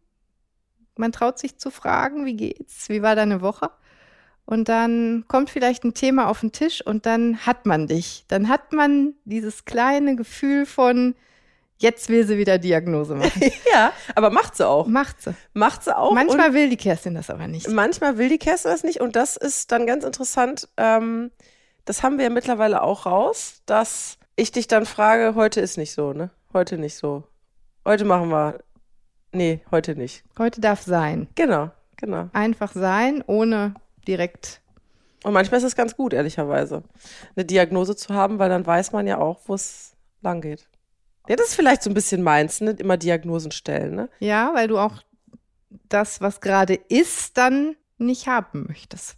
Speaker 1: Man traut sich zu fragen, wie geht's? Wie war deine Woche? Und dann kommt vielleicht ein Thema auf den Tisch und dann hat man dich. Dann hat man dieses kleine Gefühl von, jetzt will sie wieder Diagnose machen.
Speaker 2: ja, aber macht sie auch.
Speaker 1: Macht sie.
Speaker 2: Macht sie auch.
Speaker 1: Manchmal will die Kerstin das aber nicht.
Speaker 2: Manchmal will die Kerstin das nicht und das ist dann ganz interessant. Ähm, das haben wir ja mittlerweile auch raus, dass ich dich dann frage, heute ist nicht so, ne? Heute nicht so. Heute machen wir. Nee, heute nicht.
Speaker 1: Heute darf sein.
Speaker 2: Genau, genau.
Speaker 1: Einfach sein, ohne direkt.
Speaker 2: Und manchmal ist es ganz gut, ehrlicherweise, eine Diagnose zu haben, weil dann weiß man ja auch, wo es lang geht. Ja, das ist vielleicht so ein bisschen meins, ne? Immer Diagnosen stellen, ne?
Speaker 1: Ja, weil du auch das, was gerade ist, dann nicht haben möchtest.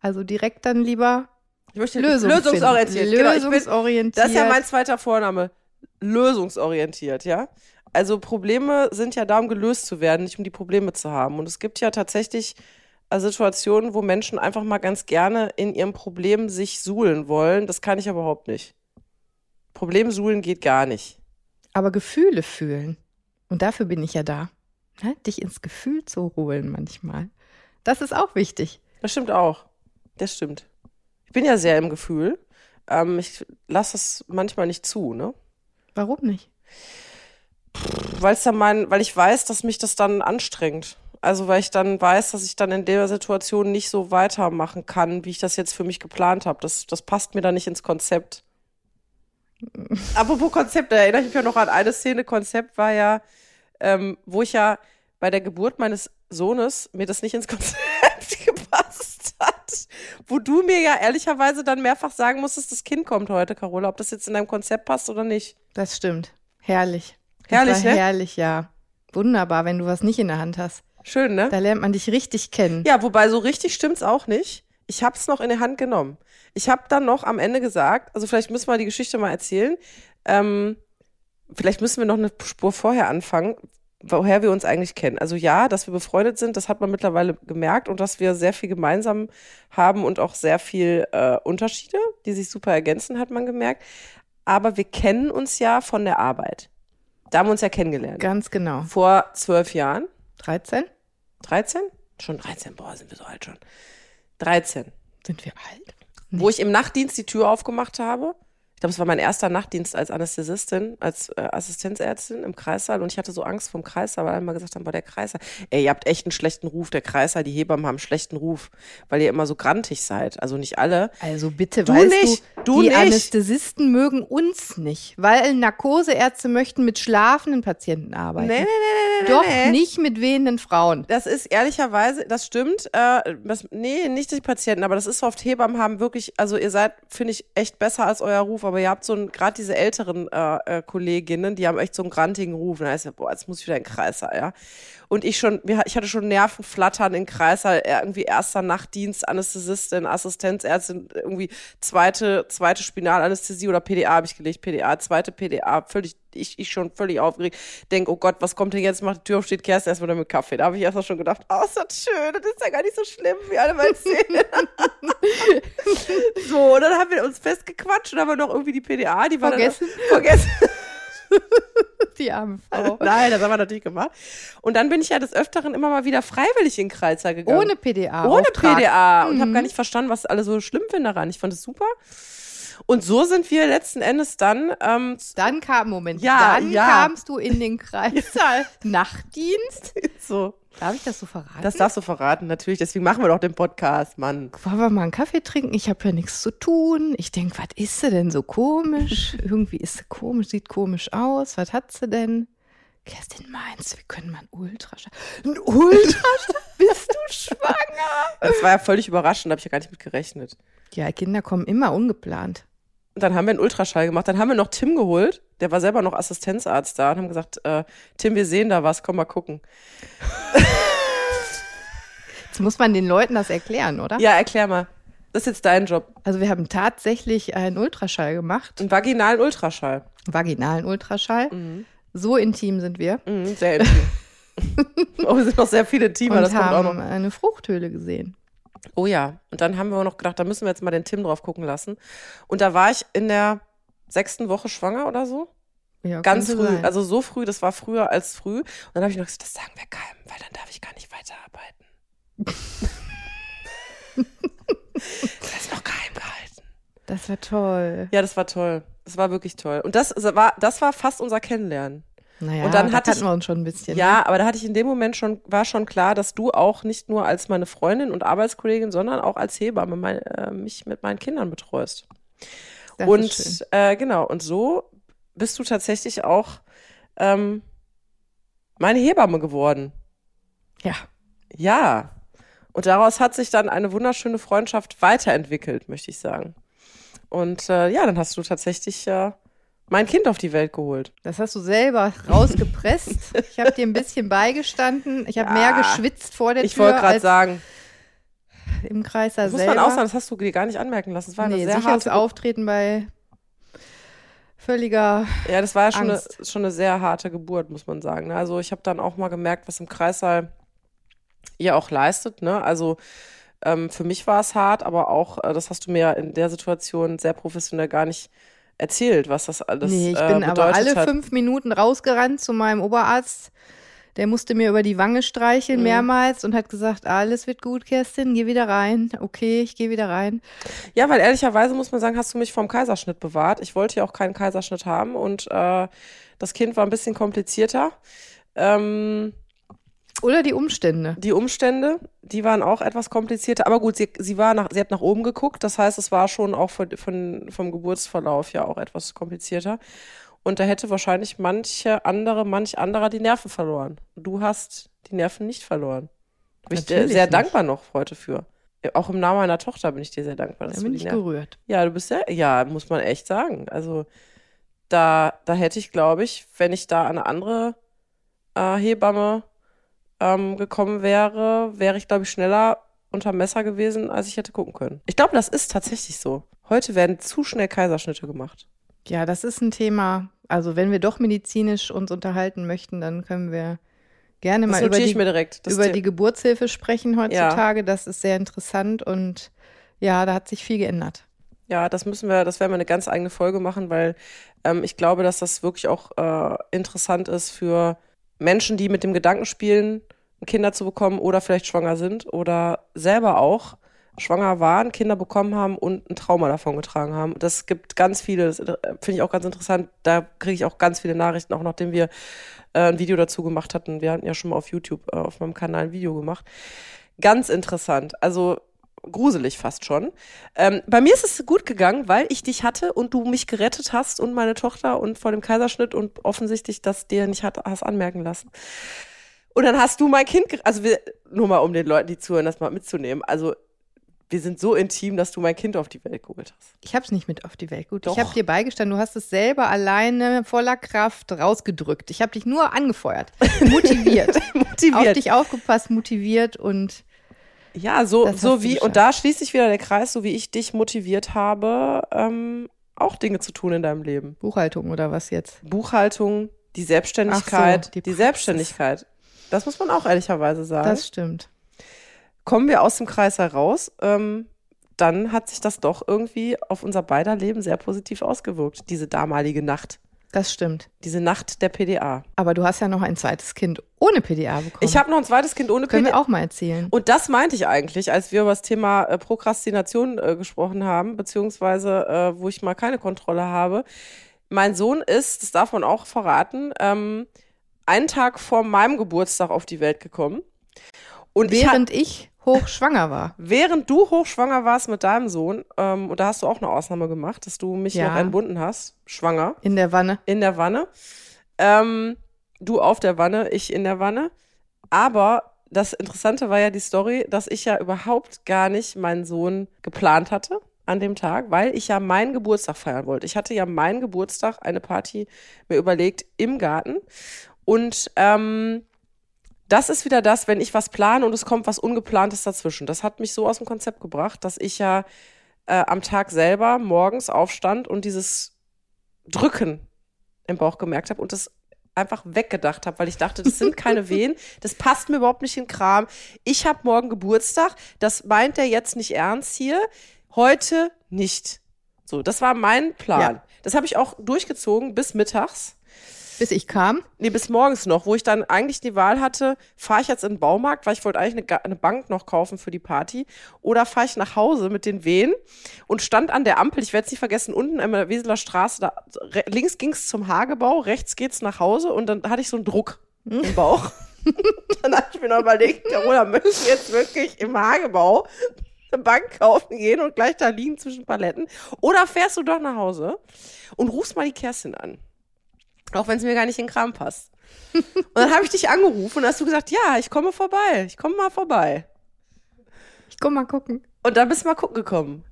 Speaker 1: Also direkt dann lieber
Speaker 2: ich möchte Lösung lösungsorientiert.
Speaker 1: Lösungsorientiert.
Speaker 2: Genau, bin, das ist ja mein zweiter Vorname. Lösungsorientiert, ja. Also Probleme sind ja da, um gelöst zu werden, nicht um die Probleme zu haben. Und es gibt ja tatsächlich äh, Situationen, wo Menschen einfach mal ganz gerne in ihrem Problem sich suhlen wollen. Das kann ich aber überhaupt nicht. Problemsuhlen geht gar nicht.
Speaker 1: Aber Gefühle fühlen. Und dafür bin ich ja da. Ne? Dich ins Gefühl zu holen manchmal. Das ist auch wichtig.
Speaker 2: Das stimmt auch. Das stimmt. Ich bin ja sehr im Gefühl. Ähm, ich lasse es manchmal nicht zu, ne?
Speaker 1: Warum nicht?
Speaker 2: Weil es dann mein, weil ich weiß, dass mich das dann anstrengt. Also weil ich dann weiß, dass ich dann in der Situation nicht so weitermachen kann, wie ich das jetzt für mich geplant habe. Das, das passt mir dann nicht ins Konzept. Apropos Konzept, da erinnere ich mich ja noch an eine Szene. Konzept war ja, ähm, wo ich ja bei der Geburt meines Sohnes mir das nicht ins Konzept gepasst hat. Wo du mir ja ehrlicherweise dann mehrfach sagen musstest, das Kind kommt heute, Carola, ob das jetzt in deinem Konzept passt oder nicht.
Speaker 1: Das stimmt. Herrlich.
Speaker 2: Herrlich, ne?
Speaker 1: Herrlich, ja. Wunderbar, wenn du was nicht in der Hand hast.
Speaker 2: Schön, ne?
Speaker 1: Da lernt man dich richtig kennen.
Speaker 2: Ja, wobei so richtig stimmt's auch nicht. Ich hab's noch in der Hand genommen. Ich habe dann noch am Ende gesagt, also vielleicht müssen wir die Geschichte mal erzählen. Ähm, vielleicht müssen wir noch eine Spur vorher anfangen, woher wir uns eigentlich kennen. Also ja, dass wir befreundet sind, das hat man mittlerweile gemerkt und dass wir sehr viel gemeinsam haben und auch sehr viel äh, Unterschiede, die sich super ergänzen, hat man gemerkt. Aber wir kennen uns ja von der Arbeit. Da haben wir uns ja kennengelernt.
Speaker 1: Ganz genau.
Speaker 2: Vor zwölf Jahren.
Speaker 1: 13?
Speaker 2: 13? Schon 13, boah, sind wir so alt schon. 13.
Speaker 1: Sind wir alt?
Speaker 2: Wo ich im Nachtdienst die Tür aufgemacht habe glaube, es war mein erster Nachtdienst als Anästhesistin, als äh, Assistenzärztin im Kreissaal und ich hatte so Angst vom Kreissaal, weil alle mal gesagt haben, boah, der Kreissaal, ey, ihr habt echt einen schlechten Ruf, der Kreissaal, die Hebammen haben einen schlechten Ruf, weil ihr immer so grantig seid, also nicht alle.
Speaker 1: Also bitte, du weißt nicht, du, die nicht. Anästhesisten mögen uns nicht, weil Narkoseärzte möchten mit schlafenden Patienten arbeiten. Nee, nee, nee, nee, Doch nee. nicht mit wehenden Frauen.
Speaker 2: Das ist ehrlicherweise, das stimmt, äh, das, nee, nicht die Patienten, aber das ist so oft, Hebammen haben wirklich, also ihr seid, finde ich, echt besser als euer Ruf, aber ihr habt so ein, gerade diese älteren äh, äh, Kolleginnen, die haben echt so einen grantigen Ruf. Da heißt ja, boah, jetzt muss ich wieder in Kreißsaal, ja. Und ich schon, ich hatte schon Nervenflattern in Kreißsaal, irgendwie erster Nachtdienst, Anästhesistin, Assistenzärztin, irgendwie zweite, zweite Spinalanästhesie oder PDA habe ich gelegt, PDA, zweite PDA, völlig ich, ich schon völlig aufgeregt. Denk, oh Gott, was kommt denn jetzt? Macht die Tür auf, steht Kerstin erstmal mit Kaffee. Da habe ich erstmal schon gedacht, oh, ist das schön, das ist ja gar nicht so schlimm, wie alle mal erzählen. so, und dann haben wir uns festgequatscht und haben wir noch irgendwie die PDA, die war
Speaker 1: Vergessen.
Speaker 2: dann vergessen.
Speaker 1: Die arme Frau.
Speaker 2: Nein, das haben wir natürlich gemacht. Und dann bin ich ja des Öfteren immer mal wieder freiwillig in Kreizer gegangen.
Speaker 1: Ohne PDA.
Speaker 2: Ohne
Speaker 1: Auftrag.
Speaker 2: PDA. Und habe
Speaker 1: Mhm.
Speaker 2: gar nicht verstanden, was alle so schlimm finden daran. Ich fand es super. Und so sind wir letzten Endes dann, ähm,
Speaker 1: Dann kam, Moment,
Speaker 2: Ja,
Speaker 1: dann
Speaker 2: ja.
Speaker 1: kamst du in den Kreissaal Nachtdienst.
Speaker 2: so.
Speaker 1: Darf ich das so verraten?
Speaker 2: Das darfst du verraten, natürlich. Deswegen machen wir doch den Podcast, Mann.
Speaker 1: Wollen wir mal einen Kaffee trinken? Ich habe ja nichts zu tun. Ich denke, was ist sie denn so komisch? Irgendwie ist sie komisch, sieht komisch aus. Was hat sie denn? Kerstin, meinst du, wir können mal einen Ultraschall? Ein Ultraschall? Bist du schwanger?
Speaker 2: Das war ja völlig überraschend, da habe ich ja gar nicht mit gerechnet.
Speaker 1: Ja, Kinder kommen immer ungeplant.
Speaker 2: Und dann haben wir einen Ultraschall gemacht. Dann haben wir noch Tim geholt. Der war selber noch Assistenzarzt da und haben gesagt, äh, Tim, wir sehen da was, komm mal gucken.
Speaker 1: Jetzt muss man den Leuten das erklären, oder?
Speaker 2: Ja, erklär mal. Das ist jetzt dein Job.
Speaker 1: Also wir haben tatsächlich einen Ultraschall gemacht.
Speaker 2: Einen vaginalen Ultraschall.
Speaker 1: Vaginalen Ultraschall.
Speaker 2: Mhm.
Speaker 1: So intim sind wir.
Speaker 2: Mhm, sehr intim. oh, wir sind noch sehr viele Teamer,
Speaker 1: und
Speaker 2: das kommt auch
Speaker 1: haben
Speaker 2: noch.
Speaker 1: eine Fruchthöhle gesehen.
Speaker 2: Oh ja. Und dann haben wir noch gedacht, da müssen wir jetzt mal den Tim drauf gucken lassen. Und da war ich in der sechsten Woche schwanger oder so.
Speaker 1: Ja,
Speaker 2: Ganz früh.
Speaker 1: sein.
Speaker 2: Also so früh, das war früher als früh. Und dann habe ich noch gesagt, das sagen wir keinem, weil dann darf ich gar nicht weiterarbeiten. das ist noch geheim gehalten.
Speaker 1: das war toll.
Speaker 2: Ja, das war toll. Das war wirklich toll. Und das war, das war fast unser Kennenlernen.
Speaker 1: Naja,
Speaker 2: Und dann
Speaker 1: da
Speaker 2: hatte
Speaker 1: kannten
Speaker 2: ich-
Speaker 1: wir uns schon ein bisschen.
Speaker 2: Ja, aber da hatte ich in dem Moment schon, war schon klar, dass du auch nicht nur als meine Freundin und Arbeitskollegin, sondern auch als Hebamme mein, äh, mich mit meinen Kindern betreust.
Speaker 1: das
Speaker 2: und äh, genau, und so bist du tatsächlich auch ähm, meine Hebamme geworden.
Speaker 1: Ja.
Speaker 2: Ja. Und daraus hat sich dann eine wunderschöne Freundschaft weiterentwickelt, möchte ich sagen. Und äh, ja, dann hast du tatsächlich äh, mein Kind auf die Welt geholt.
Speaker 1: Das hast du selber rausgepresst. ich habe dir ein bisschen beigestanden. Ich habe
Speaker 2: Ja.
Speaker 1: mehr geschwitzt vor der
Speaker 2: Ich
Speaker 1: Tür
Speaker 2: wollte gerade sagen,
Speaker 1: im Kreis da
Speaker 2: das muss
Speaker 1: selber.
Speaker 2: man auch sagen, das hast du dir gar nicht anmerken lassen. Das war eine
Speaker 1: nee,
Speaker 2: sehr
Speaker 1: sicheres
Speaker 2: harte
Speaker 1: Auftreten bei völliger
Speaker 2: Ja, das war ja schon eine, schon eine sehr harte Geburt, muss man sagen. ne? Also ich habe dann auch mal gemerkt, was im Kreissaal ihr auch leistet. Ne? Also ähm, für mich war es hart, aber auch, äh, das hast du mir ja in der Situation sehr professionell gar nicht erzählt, was das alles
Speaker 1: Nee, ich
Speaker 2: äh,
Speaker 1: bin aber alle
Speaker 2: hat.
Speaker 1: fünf Minuten rausgerannt zu meinem Oberarzt. Der musste mir über die Wange streicheln
Speaker 2: Mhm.
Speaker 1: mehrmals und hat gesagt, alles wird gut, Kerstin, geh wieder rein. Okay, ich gehe wieder rein.
Speaker 2: Ja, weil ehrlicherweise muss man sagen, hast du mich vom Kaiserschnitt bewahrt. Ich wollte ja auch keinen Kaiserschnitt haben und äh, das Kind war ein bisschen komplizierter. Ähm,
Speaker 1: Oder die Umstände.
Speaker 2: Die Umstände, die waren auch etwas komplizierter, aber gut, sie, sie war nach, sie hat nach oben geguckt, das heißt, es war schon auch von, von, vom Geburtsverlauf ja auch etwas komplizierter. Und da hätte wahrscheinlich manche andere, manch anderer die Nerven verloren. Du hast die Nerven nicht verloren. Bin ich dir sehr
Speaker 1: nicht.
Speaker 2: dankbar noch heute für. Auch im Namen meiner Tochter bin ich dir sehr dankbar. Dass
Speaker 1: Da bin ich
Speaker 2: Nerven
Speaker 1: gerührt.
Speaker 2: ja, du bist ja, ja, muss man echt sagen. Also da, da hätte ich, glaube ich, wenn ich da eine andere äh, Hebamme ähm, gekommen wäre, wäre ich, glaube ich, schneller unter Messer gewesen, als ich hätte gucken können. Ich glaube, das ist tatsächlich so. Heute werden zu schnell Kaiserschnitte gemacht.
Speaker 1: Ja, das ist ein Thema. Also wenn wir doch medizinisch uns unterhalten möchten, dann können wir gerne
Speaker 2: Das
Speaker 1: mal über die, über die Geburtshilfe sprechen heutzutage. Das ist sehr interessant und ja, da hat sich viel geändert.
Speaker 2: Ja, das müssen wir, das werden wir eine ganz eigene Folge machen, weil ähm, ich glaube, dass das wirklich auch äh, interessant ist für Menschen, die mit dem Gedanken spielen, Kinder zu bekommen oder vielleicht schwanger sind oder selber auch schwanger waren, Kinder bekommen haben und ein Trauma davon getragen haben. Das gibt ganz viele, das finde ich auch ganz interessant. Da kriege ich auch ganz viele Nachrichten, auch nachdem wir äh, ein Video dazu gemacht hatten. Wir hatten ja schon mal auf YouTube, äh, auf meinem Kanal ein Video gemacht. Ganz interessant. Also gruselig fast schon. Ähm, bei mir ist es gut gegangen, weil ich dich hatte und du mich gerettet hast und meine Tochter und vor dem Kaiserschnitt und offensichtlich das dir nicht hat, hast anmerken lassen. Und dann hast du mein Kind, also wir, nur mal um den Leuten, die zuhören, das mal mitzunehmen. Also wir sind so intim, dass du mein Kind auf die Welt geholt hast.
Speaker 1: Ich habe es nicht mit auf die Welt.
Speaker 2: Doch.
Speaker 1: Ich habe dir beigestanden. Du hast es selber alleine voller Kraft rausgedrückt. Ich habe dich nur angefeuert, motiviert, auf
Speaker 2: Motiviert.
Speaker 1: dich aufgepasst, motiviert und
Speaker 2: Ja, so,
Speaker 1: Das
Speaker 2: so wie, und da schließt sich wieder der Kreis, so wie ich dich motiviert habe, ähm, auch Dinge zu tun in deinem Leben.
Speaker 1: Buchhaltung oder was jetzt?
Speaker 2: Buchhaltung, die Selbstständigkeit,
Speaker 1: so, die
Speaker 2: die. Selbstständigkeit. Das muss man auch ehrlicherweise sagen.
Speaker 1: Das stimmt.
Speaker 2: Kommen wir aus dem Kreis heraus, ähm, dann hat sich das doch irgendwie auf unser beider Leben sehr positiv ausgewirkt, diese damalige Nacht.
Speaker 1: Das stimmt.
Speaker 2: Diese Nacht der PDA.
Speaker 1: Aber du hast ja noch ein zweites Kind ohne PDA bekommen.
Speaker 2: Ich habe noch ein zweites Kind ohne
Speaker 1: Können
Speaker 2: PDA.
Speaker 1: wir auch mal erzählen.
Speaker 2: Und das meinte ich eigentlich, als wir über das Thema äh, Prokrastination äh, gesprochen haben, beziehungsweise äh, wo ich mal keine Kontrolle habe. Mein Sohn ist, das darf man auch verraten, ähm, einen Tag vor meinem Geburtstag auf die Welt gekommen. Und
Speaker 1: Während ich hochschwanger war.
Speaker 2: während du hochschwanger warst mit deinem Sohn, ähm, und da hast du auch eine Ausnahme gemacht, dass du mich
Speaker 1: Ja.
Speaker 2: noch entbunden hast, schwanger,
Speaker 1: In der Wanne.
Speaker 2: in der Wanne. Ähm, du auf der Wanne, ich in der Wanne. Aber das Interessante war ja die Story, dass ich ja überhaupt gar nicht meinen Sohn geplant hatte an dem Tag, weil ich ja meinen Geburtstag feiern wollte. Ich hatte ja meinen Geburtstag, eine Party mir überlegt im Garten. Und ähm, das ist wieder das, wenn ich was plane und es kommt was Ungeplantes dazwischen. Das hat mich so aus dem Konzept gebracht, dass ich ja äh, am Tag selber morgens aufstand und dieses Drücken im Bauch gemerkt habe und das einfach weggedacht habe, weil ich dachte, das sind keine Wehen, das passt mir überhaupt nicht in Kram. Ich habe morgen Geburtstag, das meint er jetzt nicht ernst hier, heute nicht. So, das war mein Plan.
Speaker 1: Ja.
Speaker 2: Das habe ich auch durchgezogen bis mittags.
Speaker 1: Bis ich kam.
Speaker 2: Nee, bis morgens noch, wo ich dann eigentlich die Wahl hatte, fahre ich jetzt in den Baumarkt, weil ich wollte eigentlich eine, eine Bank noch kaufen für die Party, oder fahre ich nach Hause mit den Wehen und stand an der Ampel, ich werde es nicht vergessen, unten in der Weseler Straße, da, links ging es zum Hagebau, rechts geht's nach Hause und dann hatte ich so einen Druck im Bauch. dann habe ich mir noch überlegt, Carola, möchtest du jetzt wirklich im Hagebau eine Bank kaufen gehen und gleich da liegen zwischen Paletten? Oder fährst du doch nach Hause und rufst mal die Kerstin an? Auch wenn es mir gar nicht in den Kram passt. Und dann habe ich dich angerufen und hast du gesagt, ja, ich komme vorbei. Ich komme mal vorbei.
Speaker 1: Ich komm mal gucken.
Speaker 2: Und dann bist du mal gucken gekommen.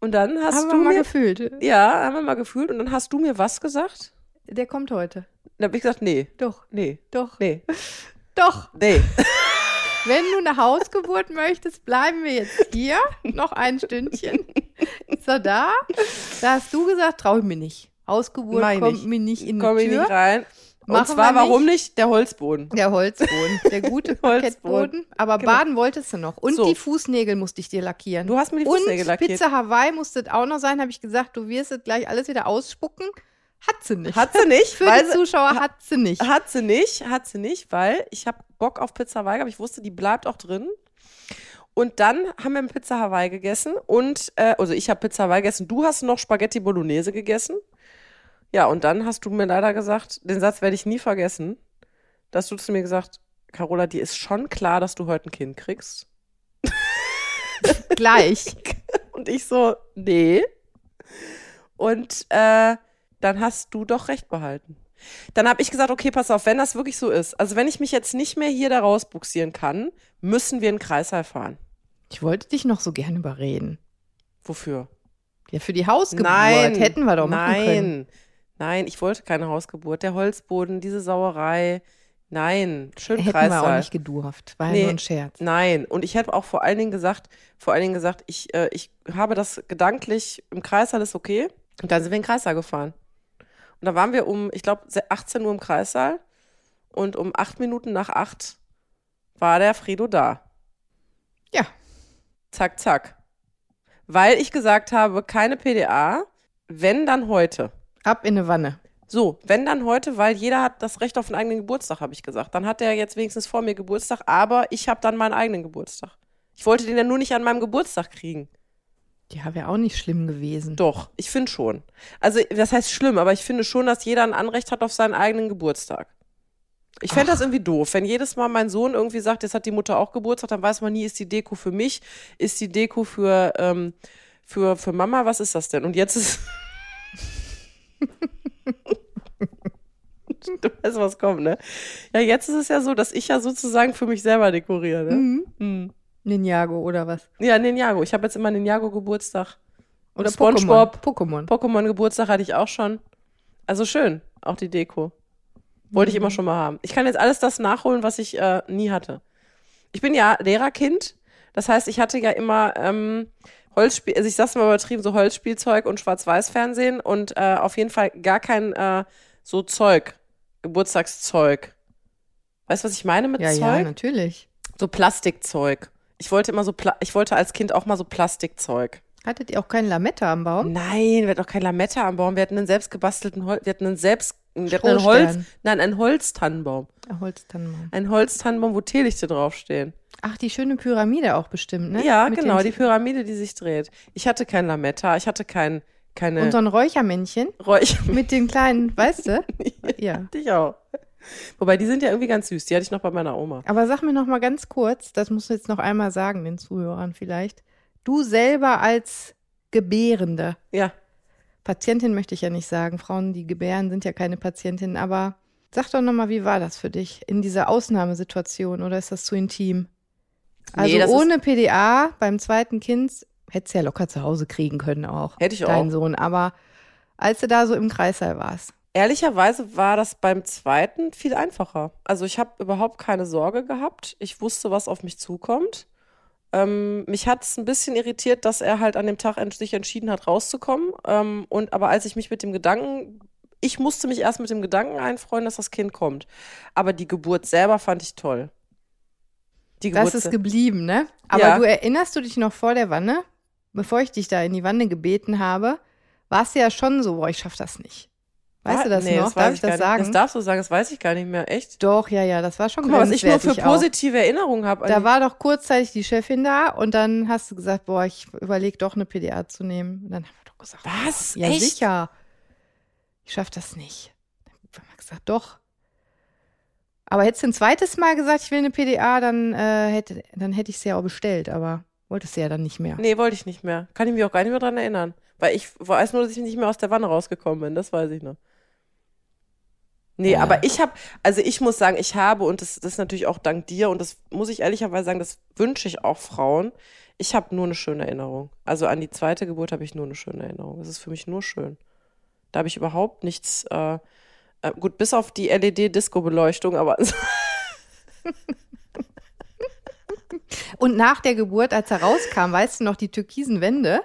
Speaker 2: Und dann hast
Speaker 1: Haben
Speaker 2: du
Speaker 1: wir mal
Speaker 2: mir,
Speaker 1: gefühlt.
Speaker 2: ja, haben wir mal gefühlt. Und dann hast du mir was gesagt?
Speaker 1: Der kommt heute.
Speaker 2: Dann habe ich gesagt, nee,
Speaker 1: Doch,
Speaker 2: nee,
Speaker 1: doch,
Speaker 2: nee,
Speaker 1: doch.
Speaker 2: nee.
Speaker 1: Wenn du eine Hausgeburt möchtest, bleiben wir jetzt hier noch ein Stündchen. Ist er da? Da hast du gesagt, traue ich mir nicht. Hausgeburt
Speaker 2: ich
Speaker 1: kommt mir nicht in die Tür.
Speaker 2: nicht rein. Und
Speaker 1: Machen
Speaker 2: zwar,
Speaker 1: wir
Speaker 2: warum nicht? Der Holzboden.
Speaker 1: Der Holzboden, der gute
Speaker 2: Holzboden.
Speaker 1: Aber
Speaker 2: Genau.
Speaker 1: baden wolltest du noch. Und
Speaker 2: So.
Speaker 1: die Fußnägel musste ich dir lackieren.
Speaker 2: Du hast mir die
Speaker 1: Und
Speaker 2: Fußnägel lackiert.
Speaker 1: Pizza Hawaii musste auch noch sein, habe ich gesagt, du wirst es gleich alles wieder ausspucken. Hat sie nicht.
Speaker 2: Hat sie nicht,
Speaker 1: Für die Zuschauer hat sie nicht.
Speaker 2: Hat sie nicht, hat sie nicht, weil ich habe Bock auf Pizza Hawaii, aber ich wusste, die bleibt auch drin. Und dann haben wir Pizza Hawaii gegessen und, äh, also ich habe Pizza Hawaii gegessen, du hast noch Spaghetti Bolognese gegessen. Ja, und dann hast du mir leider gesagt, den Satz werde ich nie vergessen, dass du zu mir gesagt, Carola, dir ist schon klar, dass du heute ein Kind kriegst.
Speaker 1: Gleich.
Speaker 2: Und ich so, nee. Und äh, dann hast du doch recht behalten. Dann habe ich gesagt, okay, pass auf, wenn das wirklich so ist, also wenn ich mich jetzt nicht mehr hier da rausbuxieren kann, müssen wir in den Kreißsaal fahren.
Speaker 1: Ich wollte dich noch so gern überreden.
Speaker 2: Wofür?
Speaker 1: Ja, für die Hausgeburt
Speaker 2: Nein,
Speaker 1: hätten wir doch machen
Speaker 2: nein,
Speaker 1: können.
Speaker 2: Nein, ich wollte keine Hausgeburt. Der Holzboden, diese Sauerei. Nein, schön
Speaker 1: Hätten
Speaker 2: Kreißsaal.
Speaker 1: wir auch nicht gedurft. War ja
Speaker 2: Nee.
Speaker 1: nur ein Scherz.
Speaker 2: Nein, und ich hätte auch vor allen Dingen gesagt, vor allen Dingen gesagt, ich, äh, ich habe das gedanklich, im Kreissaal ist okay. Und dann sind wir in den Kreissaal gefahren. Und da waren wir um, ich glaube, 18 Uhr im Kreissaal. Und um acht Minuten nach acht war der Fredo da.
Speaker 1: Ja.
Speaker 2: Zack, zack. Weil ich gesagt habe, keine PDA, wenn dann heute.
Speaker 1: Ab in eine Wanne.
Speaker 2: So, wenn dann heute, weil jeder hat das Recht auf einen eigenen Geburtstag, habe ich gesagt. Dann hat er jetzt wenigstens vor mir Geburtstag, aber ich habe dann meinen eigenen Geburtstag. Ich wollte den ja nur nicht an meinem Geburtstag kriegen.
Speaker 1: Ja, wäre auch nicht schlimm gewesen.
Speaker 2: Doch, ich finde schon. Also, das heißt schlimm, aber ich finde schon, dass jeder ein Anrecht hat auf seinen eigenen Geburtstag. Ich fände das irgendwie doof, wenn jedes Mal mein Sohn irgendwie sagt, jetzt hat die Mutter auch Geburtstag, dann weiß man nie, ist die Deko für mich, ist die Deko für, ähm, für, für Mama, was ist das denn? Und jetzt ist. du weißt, was kommt, ne? Ja, jetzt ist es ja so, dass ich ja sozusagen für mich selber dekoriere, ne?
Speaker 1: Mhm.
Speaker 2: Mhm.
Speaker 1: Ninjago oder was?
Speaker 2: Ja, Ninjago. Ich habe jetzt immer Ninjago Geburtstag. Oder
Speaker 1: Pokémon.
Speaker 2: Spongebob.
Speaker 1: Pokémon.
Speaker 2: Pokémon Geburtstag hatte ich auch schon. Also schön, auch die Deko. Wollte ich immer schon mal haben. Ich kann jetzt alles das nachholen, was ich äh, nie hatte. Ich bin ja Lehrerkind. Das heißt, ich hatte ja immer, ähm, Holzspiel, also ich sag's mal übertrieben, so Holzspielzeug und Schwarz-Weiß-Fernsehen und äh, auf jeden Fall gar kein äh, so Zeug, Geburtstagszeug. Weißt du, was ich meine mit
Speaker 1: Ja,
Speaker 2: Zeug?
Speaker 1: ja, natürlich.
Speaker 2: So Plastikzeug. Ich wollte immer so, Pla ich wollte als Kind auch mal so Plastikzeug.
Speaker 1: Hattet ihr auch keinen Lametta am Baum?
Speaker 2: Nein, wir hatten auch kein Lametta am Baum. Wir hatten einen selbst gebastelten Holz, wir hatten einen selbst, einen Holz, nein, einen Holztannenbaum.
Speaker 1: Ah, Holztannenbaum.
Speaker 2: Ein Holztannenbaum, wo Teelichte draufstehen.
Speaker 1: Ach, die schöne Pyramide auch bestimmt, ne?
Speaker 2: Ja,
Speaker 1: Mit
Speaker 2: genau, die Pyramide, die sich dreht. Ich hatte kein Lametta, ich hatte kein, keine
Speaker 1: Und so ein Räuchermännchen
Speaker 2: Räuch.
Speaker 1: mit den kleinen, weißt du? Ja.
Speaker 2: Hatte ich auch. Wobei, die sind ja irgendwie ganz süß. Die hatte ich noch bei meiner Oma.
Speaker 1: Aber sag mir noch mal ganz kurz, das musst du jetzt noch einmal sagen, den Zuhörern vielleicht. Du selber als Gebärende,
Speaker 2: Ja.
Speaker 1: Patientin möchte ich ja nicht sagen, Frauen, die gebären, sind ja keine Patientinnen, aber sag doch noch mal, wie war das für dich in dieser Ausnahmesituation oder ist das zu intim? Also
Speaker 2: Nee,
Speaker 1: ohne PDA beim zweiten Kind hättest du ja locker zu Hause kriegen können auch.
Speaker 2: Hätte ich
Speaker 1: Dein
Speaker 2: auch.
Speaker 1: Sohn, aber als du da so im Kreißsaal warst.
Speaker 2: Ehrlicherweise war das beim zweiten viel einfacher. Also ich habe überhaupt keine Sorge gehabt. Ich wusste, was auf mich zukommt. Ähm, mich hat es ein bisschen irritiert, dass er halt an dem Tag sich entschieden hat, rauszukommen. Ähm, und aber als ich mich mit dem Gedanken, ich musste mich erst mit dem Gedanken einfreuen, dass das Kind kommt. Aber die Geburt selber fand ich toll. Die
Speaker 1: Das
Speaker 2: Geburt
Speaker 1: ist
Speaker 2: se-
Speaker 1: geblieben, ne? Aber
Speaker 2: Ja.
Speaker 1: du erinnerst du dich noch vor der Wanne, bevor ich dich da in die Wanne gebeten habe, warst du ja schon so, boah, ich schaff das nicht. Weißt
Speaker 2: Ah,
Speaker 1: du das
Speaker 2: nee,
Speaker 1: noch?
Speaker 2: weiß
Speaker 1: Darf ich das
Speaker 2: nicht.
Speaker 1: sagen?
Speaker 2: Das darfst du sagen, das weiß ich gar nicht mehr. Echt?
Speaker 1: Doch, ja, ja, das war schon
Speaker 2: Guck mal, was ich nur für
Speaker 1: grenzwertig auch.
Speaker 2: positive Erinnerungen habe.
Speaker 1: Da war doch kurzzeitig die Chefin da und dann hast du gesagt, boah, ich überlege doch eine PDA zu nehmen. Und dann haben wir doch gesagt,
Speaker 2: Was?
Speaker 1: ja
Speaker 2: Echt?
Speaker 1: sicher, ich schaff das nicht. Dann haben wir gesagt, doch. Aber hättest du ein zweites Mal gesagt, ich will eine PDA, dann, äh, hätte, dann hätte ich sie ja auch bestellt, aber wolltest du ja dann nicht mehr.
Speaker 2: Nee, wollte ich nicht mehr. Kann ich mich auch gar nicht mehr dran erinnern. Weil ich weiß nur, dass ich nicht mehr aus der Wanne rausgekommen bin. Das weiß ich noch. Nee,
Speaker 1: Ja.
Speaker 2: aber ich habe, also ich muss sagen, ich habe, und das, das ist natürlich auch dank dir, und das muss ich ehrlicherweise sagen, das wünsche ich auch Frauen. Ich habe nur eine schöne Erinnerung. Also an die zweite Geburt habe ich nur eine schöne Erinnerung. Das ist für mich nur schön. Da habe ich überhaupt nichts, äh, äh, gut, bis auf die LED-Disco-Beleuchtung, aber
Speaker 1: Und nach der Geburt, als er rauskam, weißt du noch, die türkisen Wände,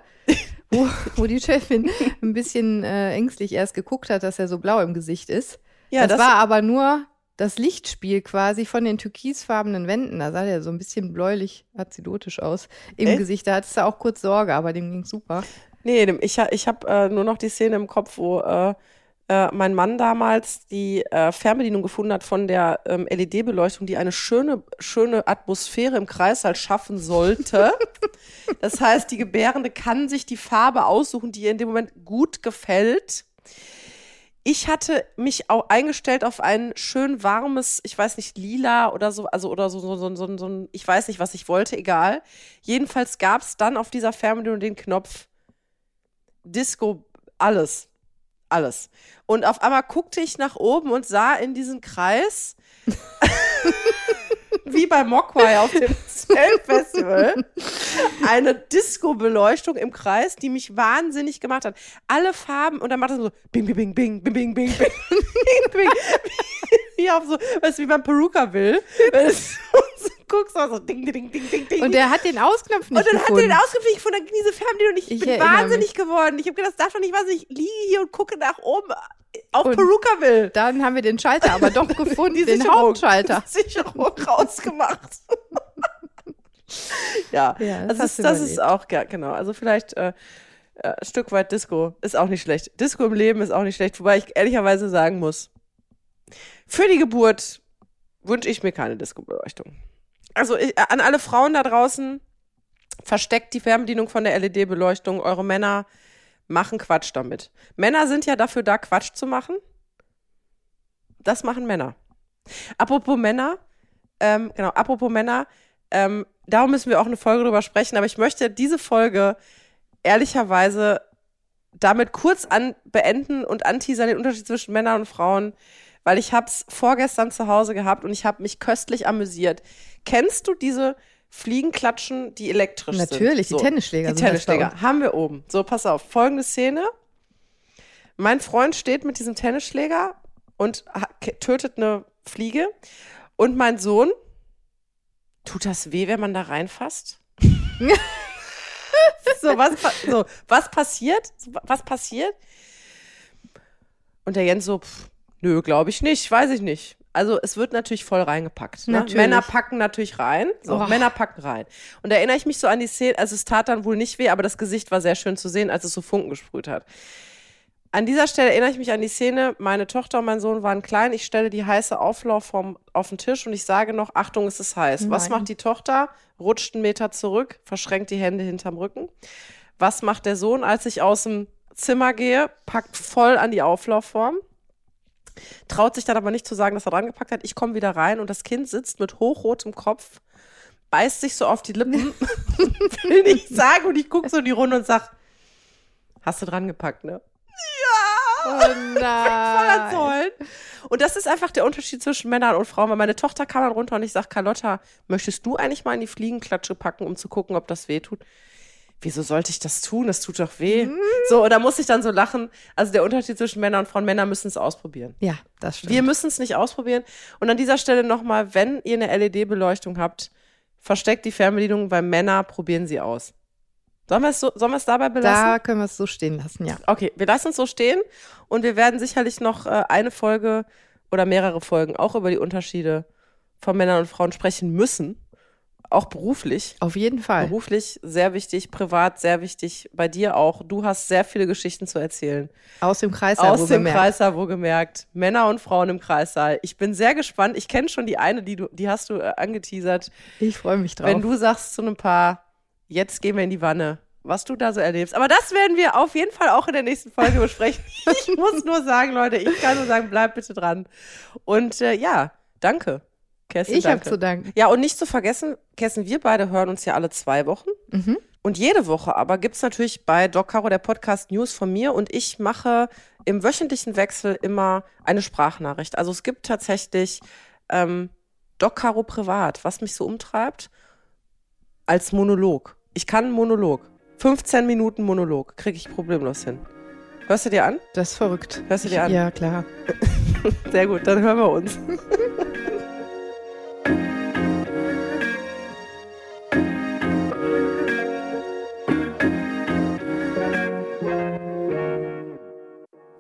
Speaker 1: wo, wo die Chefin ein bisschen äh, ängstlich erst geguckt hat, dass er so blau im Gesicht ist.
Speaker 2: Ja,
Speaker 1: das, war aber nur das Lichtspiel quasi von den türkisfarbenen Wänden. Da sah der so ein bisschen bläulich, azidotisch aus im
Speaker 2: Echt?
Speaker 1: Gesicht. Da hattest du auch kurz Sorge, aber dem ging super.
Speaker 2: Nee, ich, ich habe äh, nur noch die Szene im Kopf, wo äh, äh, mein Mann damals die äh, Fernbedienung gefunden hat von der ähm, LED-Beleuchtung, die eine schöne, schöne Atmosphäre im Kreißsaal schaffen sollte. das heißt, die Gebärende kann sich die Farbe aussuchen, die ihr in dem Moment gut gefällt. Ich hatte mich auch eingestellt auf ein schön warmes, ich weiß nicht, lila oder so, also oder so, so, so, so, so ein, ich weiß nicht, was ich wollte, egal. Jedenfalls gab es dann auf dieser Fernbedienung den Knopf Disco, alles. Alles. Und auf einmal guckte ich nach oben und sah in diesen Kreis, wie bei Mogwai auf dem Zeltfestival, eine Disco-Beleuchtung im Kreis, die mich wahnsinnig gemacht hat. Alle Farben, und dann macht es so bing, bing, bing, bing, bing, bing, bing, bing, bing. Wie auf so, weißt du, wie beim Peruka will. Wenn du so guckst, so ding, ding, ding, ding, ding.
Speaker 1: Und der hat den Ausknopf nicht
Speaker 2: Und dann hat er
Speaker 1: gefunden.
Speaker 2: den ausgepflegt von der diese Fernbedienung und ich,
Speaker 1: Ich
Speaker 2: bin wahnsinnig geworden. Ich habe gedacht, das darf doch nicht was. Ich liege hier und gucke nach oben auf
Speaker 1: Und-
Speaker 2: Perukaville.
Speaker 1: Dann haben wir den Schalter aber doch gefunden,
Speaker 2: Die
Speaker 1: den
Speaker 2: Sicherung.
Speaker 1: Hauptschalter.
Speaker 2: Sicherung rausgemacht. ja,
Speaker 1: Ja, das hast
Speaker 2: ist, das ist auch, ja, genau. Also vielleicht äh, äh, ein Stück weit Disco ist auch nicht schlecht. Disco im Leben ist auch nicht schlecht. Wobei ich ehrlicherweise sagen muss, für die Geburt wünsche ich mir keine Disco-Beleuchtung. Also ich, an alle Frauen da draußen, versteckt die Fernbedienung von der LED-Beleuchtung. Eure Männer machen Quatsch damit. Männer sind ja dafür da, Quatsch zu machen. Das machen Männer. Apropos Männer, ähm, genau, apropos Männer, ähm, darum müssen wir auch eine Folge drüber sprechen, aber ich möchte diese Folge ehrlicherweise damit kurz an beenden und anteasern den Unterschied zwischen Männern und Frauen, weil ich hab's vorgestern zu Hause gehabt und ich habe mich köstlich amüsiert. Kennst du diese Fliegenklatschen, die elektrisch sind?
Speaker 1: Natürlich, die Tennisschläger
Speaker 2: Die Tennisschläger haben wir oben. So, pass auf, folgende Szene. Mein Freund steht mit diesem Tennisschläger und tötet eine Fliege und mein Sohn Tut das weh, wenn man da reinfasst? so, was, so, was passiert? Was passiert? Und der Jens so, pff, nö, glaube ich nicht, weiß ich nicht. Also es wird natürlich voll reingepackt. Ne?
Speaker 1: Natürlich.
Speaker 2: Männer packen natürlich rein. So,
Speaker 1: Oh.
Speaker 2: Männer packen rein. Und da erinnere ich mich so an die Szene, also es tat dann wohl nicht weh, aber das Gesicht war sehr schön zu sehen, als es so Funken gesprüht hat. An dieser Stelle erinnere ich mich an die Szene, meine Tochter und mein Sohn waren klein, ich stelle die heiße Auflaufform auf den Tisch und ich sage noch, Achtung, es ist heiß. Was
Speaker 1: Nein.
Speaker 2: macht die Tochter? Rutscht einen Meter zurück, verschränkt die Hände hinterm Rücken. Was macht der Sohn, als ich aus dem Zimmer gehe? Packt voll an die Auflaufform. Traut sich dann aber nicht zu sagen, dass er dran gepackt hat. Ich komme wieder rein und das Kind sitzt mit hochrotem Kopf, beißt sich so auf die Lippen, will nicht sagen und ich gucke so in die Runde und sag, hast du dran gepackt, ne?
Speaker 1: Oh
Speaker 2: Voller
Speaker 1: nein.
Speaker 2: Zollen. Und das ist einfach der Unterschied zwischen Männern und Frauen, weil meine Tochter kam dann runter und ich sag, Carlotta, möchtest du eigentlich mal in die Fliegenklatsche packen, um zu gucken, ob das weh tut? Wieso sollte ich das tun? Das tut doch weh. So, und da muss ich dann so lachen. Also der Unterschied zwischen Männern und Frauen, Männer müssen es ausprobieren.
Speaker 1: Ja, das stimmt.
Speaker 2: Wir müssen es nicht ausprobieren. Und an dieser Stelle nochmal, wenn ihr eine LED-Beleuchtung habt, versteckt die Fernbedienung, weil Männer probieren sie aus. Sollen wir es, so, sollen wir es dabei belassen?
Speaker 1: da können wir es so stehen lassen, ja.
Speaker 2: Okay, wir lassen es so stehen und wir werden sicherlich noch äh, eine Folge oder mehrere Folgen auch über die Unterschiede von Männern und Frauen sprechen müssen. Auch beruflich.
Speaker 1: Auf jeden Fall.
Speaker 2: Beruflich sehr wichtig, privat sehr wichtig, bei dir auch. Du hast sehr viele Geschichten zu erzählen.
Speaker 1: Aus dem Kreis
Speaker 2: Aus dem Kreissaal, wohlgemerkt. Männer und Frauen im Kreissaal. Ich bin sehr gespannt. Ich kenne schon die eine, die du, die hast du äh, angeteasert.
Speaker 1: Ich freue mich drauf.
Speaker 2: Wenn du sagst zu einem Paar, jetzt gehen wir in die Wanne, was du da so erlebst. Aber das werden wir auf jeden Fall auch in der nächsten Folge besprechen. ich muss nur sagen, Leute, ich kann nur sagen, bleib bitte dran. Und äh, ja, danke. Kerstin,
Speaker 1: ich habe zu danken.
Speaker 2: Ja, und nicht zu vergessen, Kerstin, wir beide hören uns ja alle zwei Wochen.
Speaker 1: Mhm.
Speaker 2: Und jede Woche aber gibt's natürlich bei Doc Caro der Podcast News von mir und ich mache im wöchentlichen Wechsel immer eine Sprachnachricht. Also es gibt tatsächlich ähm, Doc Caro privat, was mich so umtreibt, als Monolog. Ich kann einen Monolog. 15 Minuten Monolog kriege ich problemlos hin. Hörst du dir an?
Speaker 1: Das ist verrückt.
Speaker 2: Hörst du dir an?
Speaker 1: Ja, klar.
Speaker 2: Sehr gut, dann hören wir uns.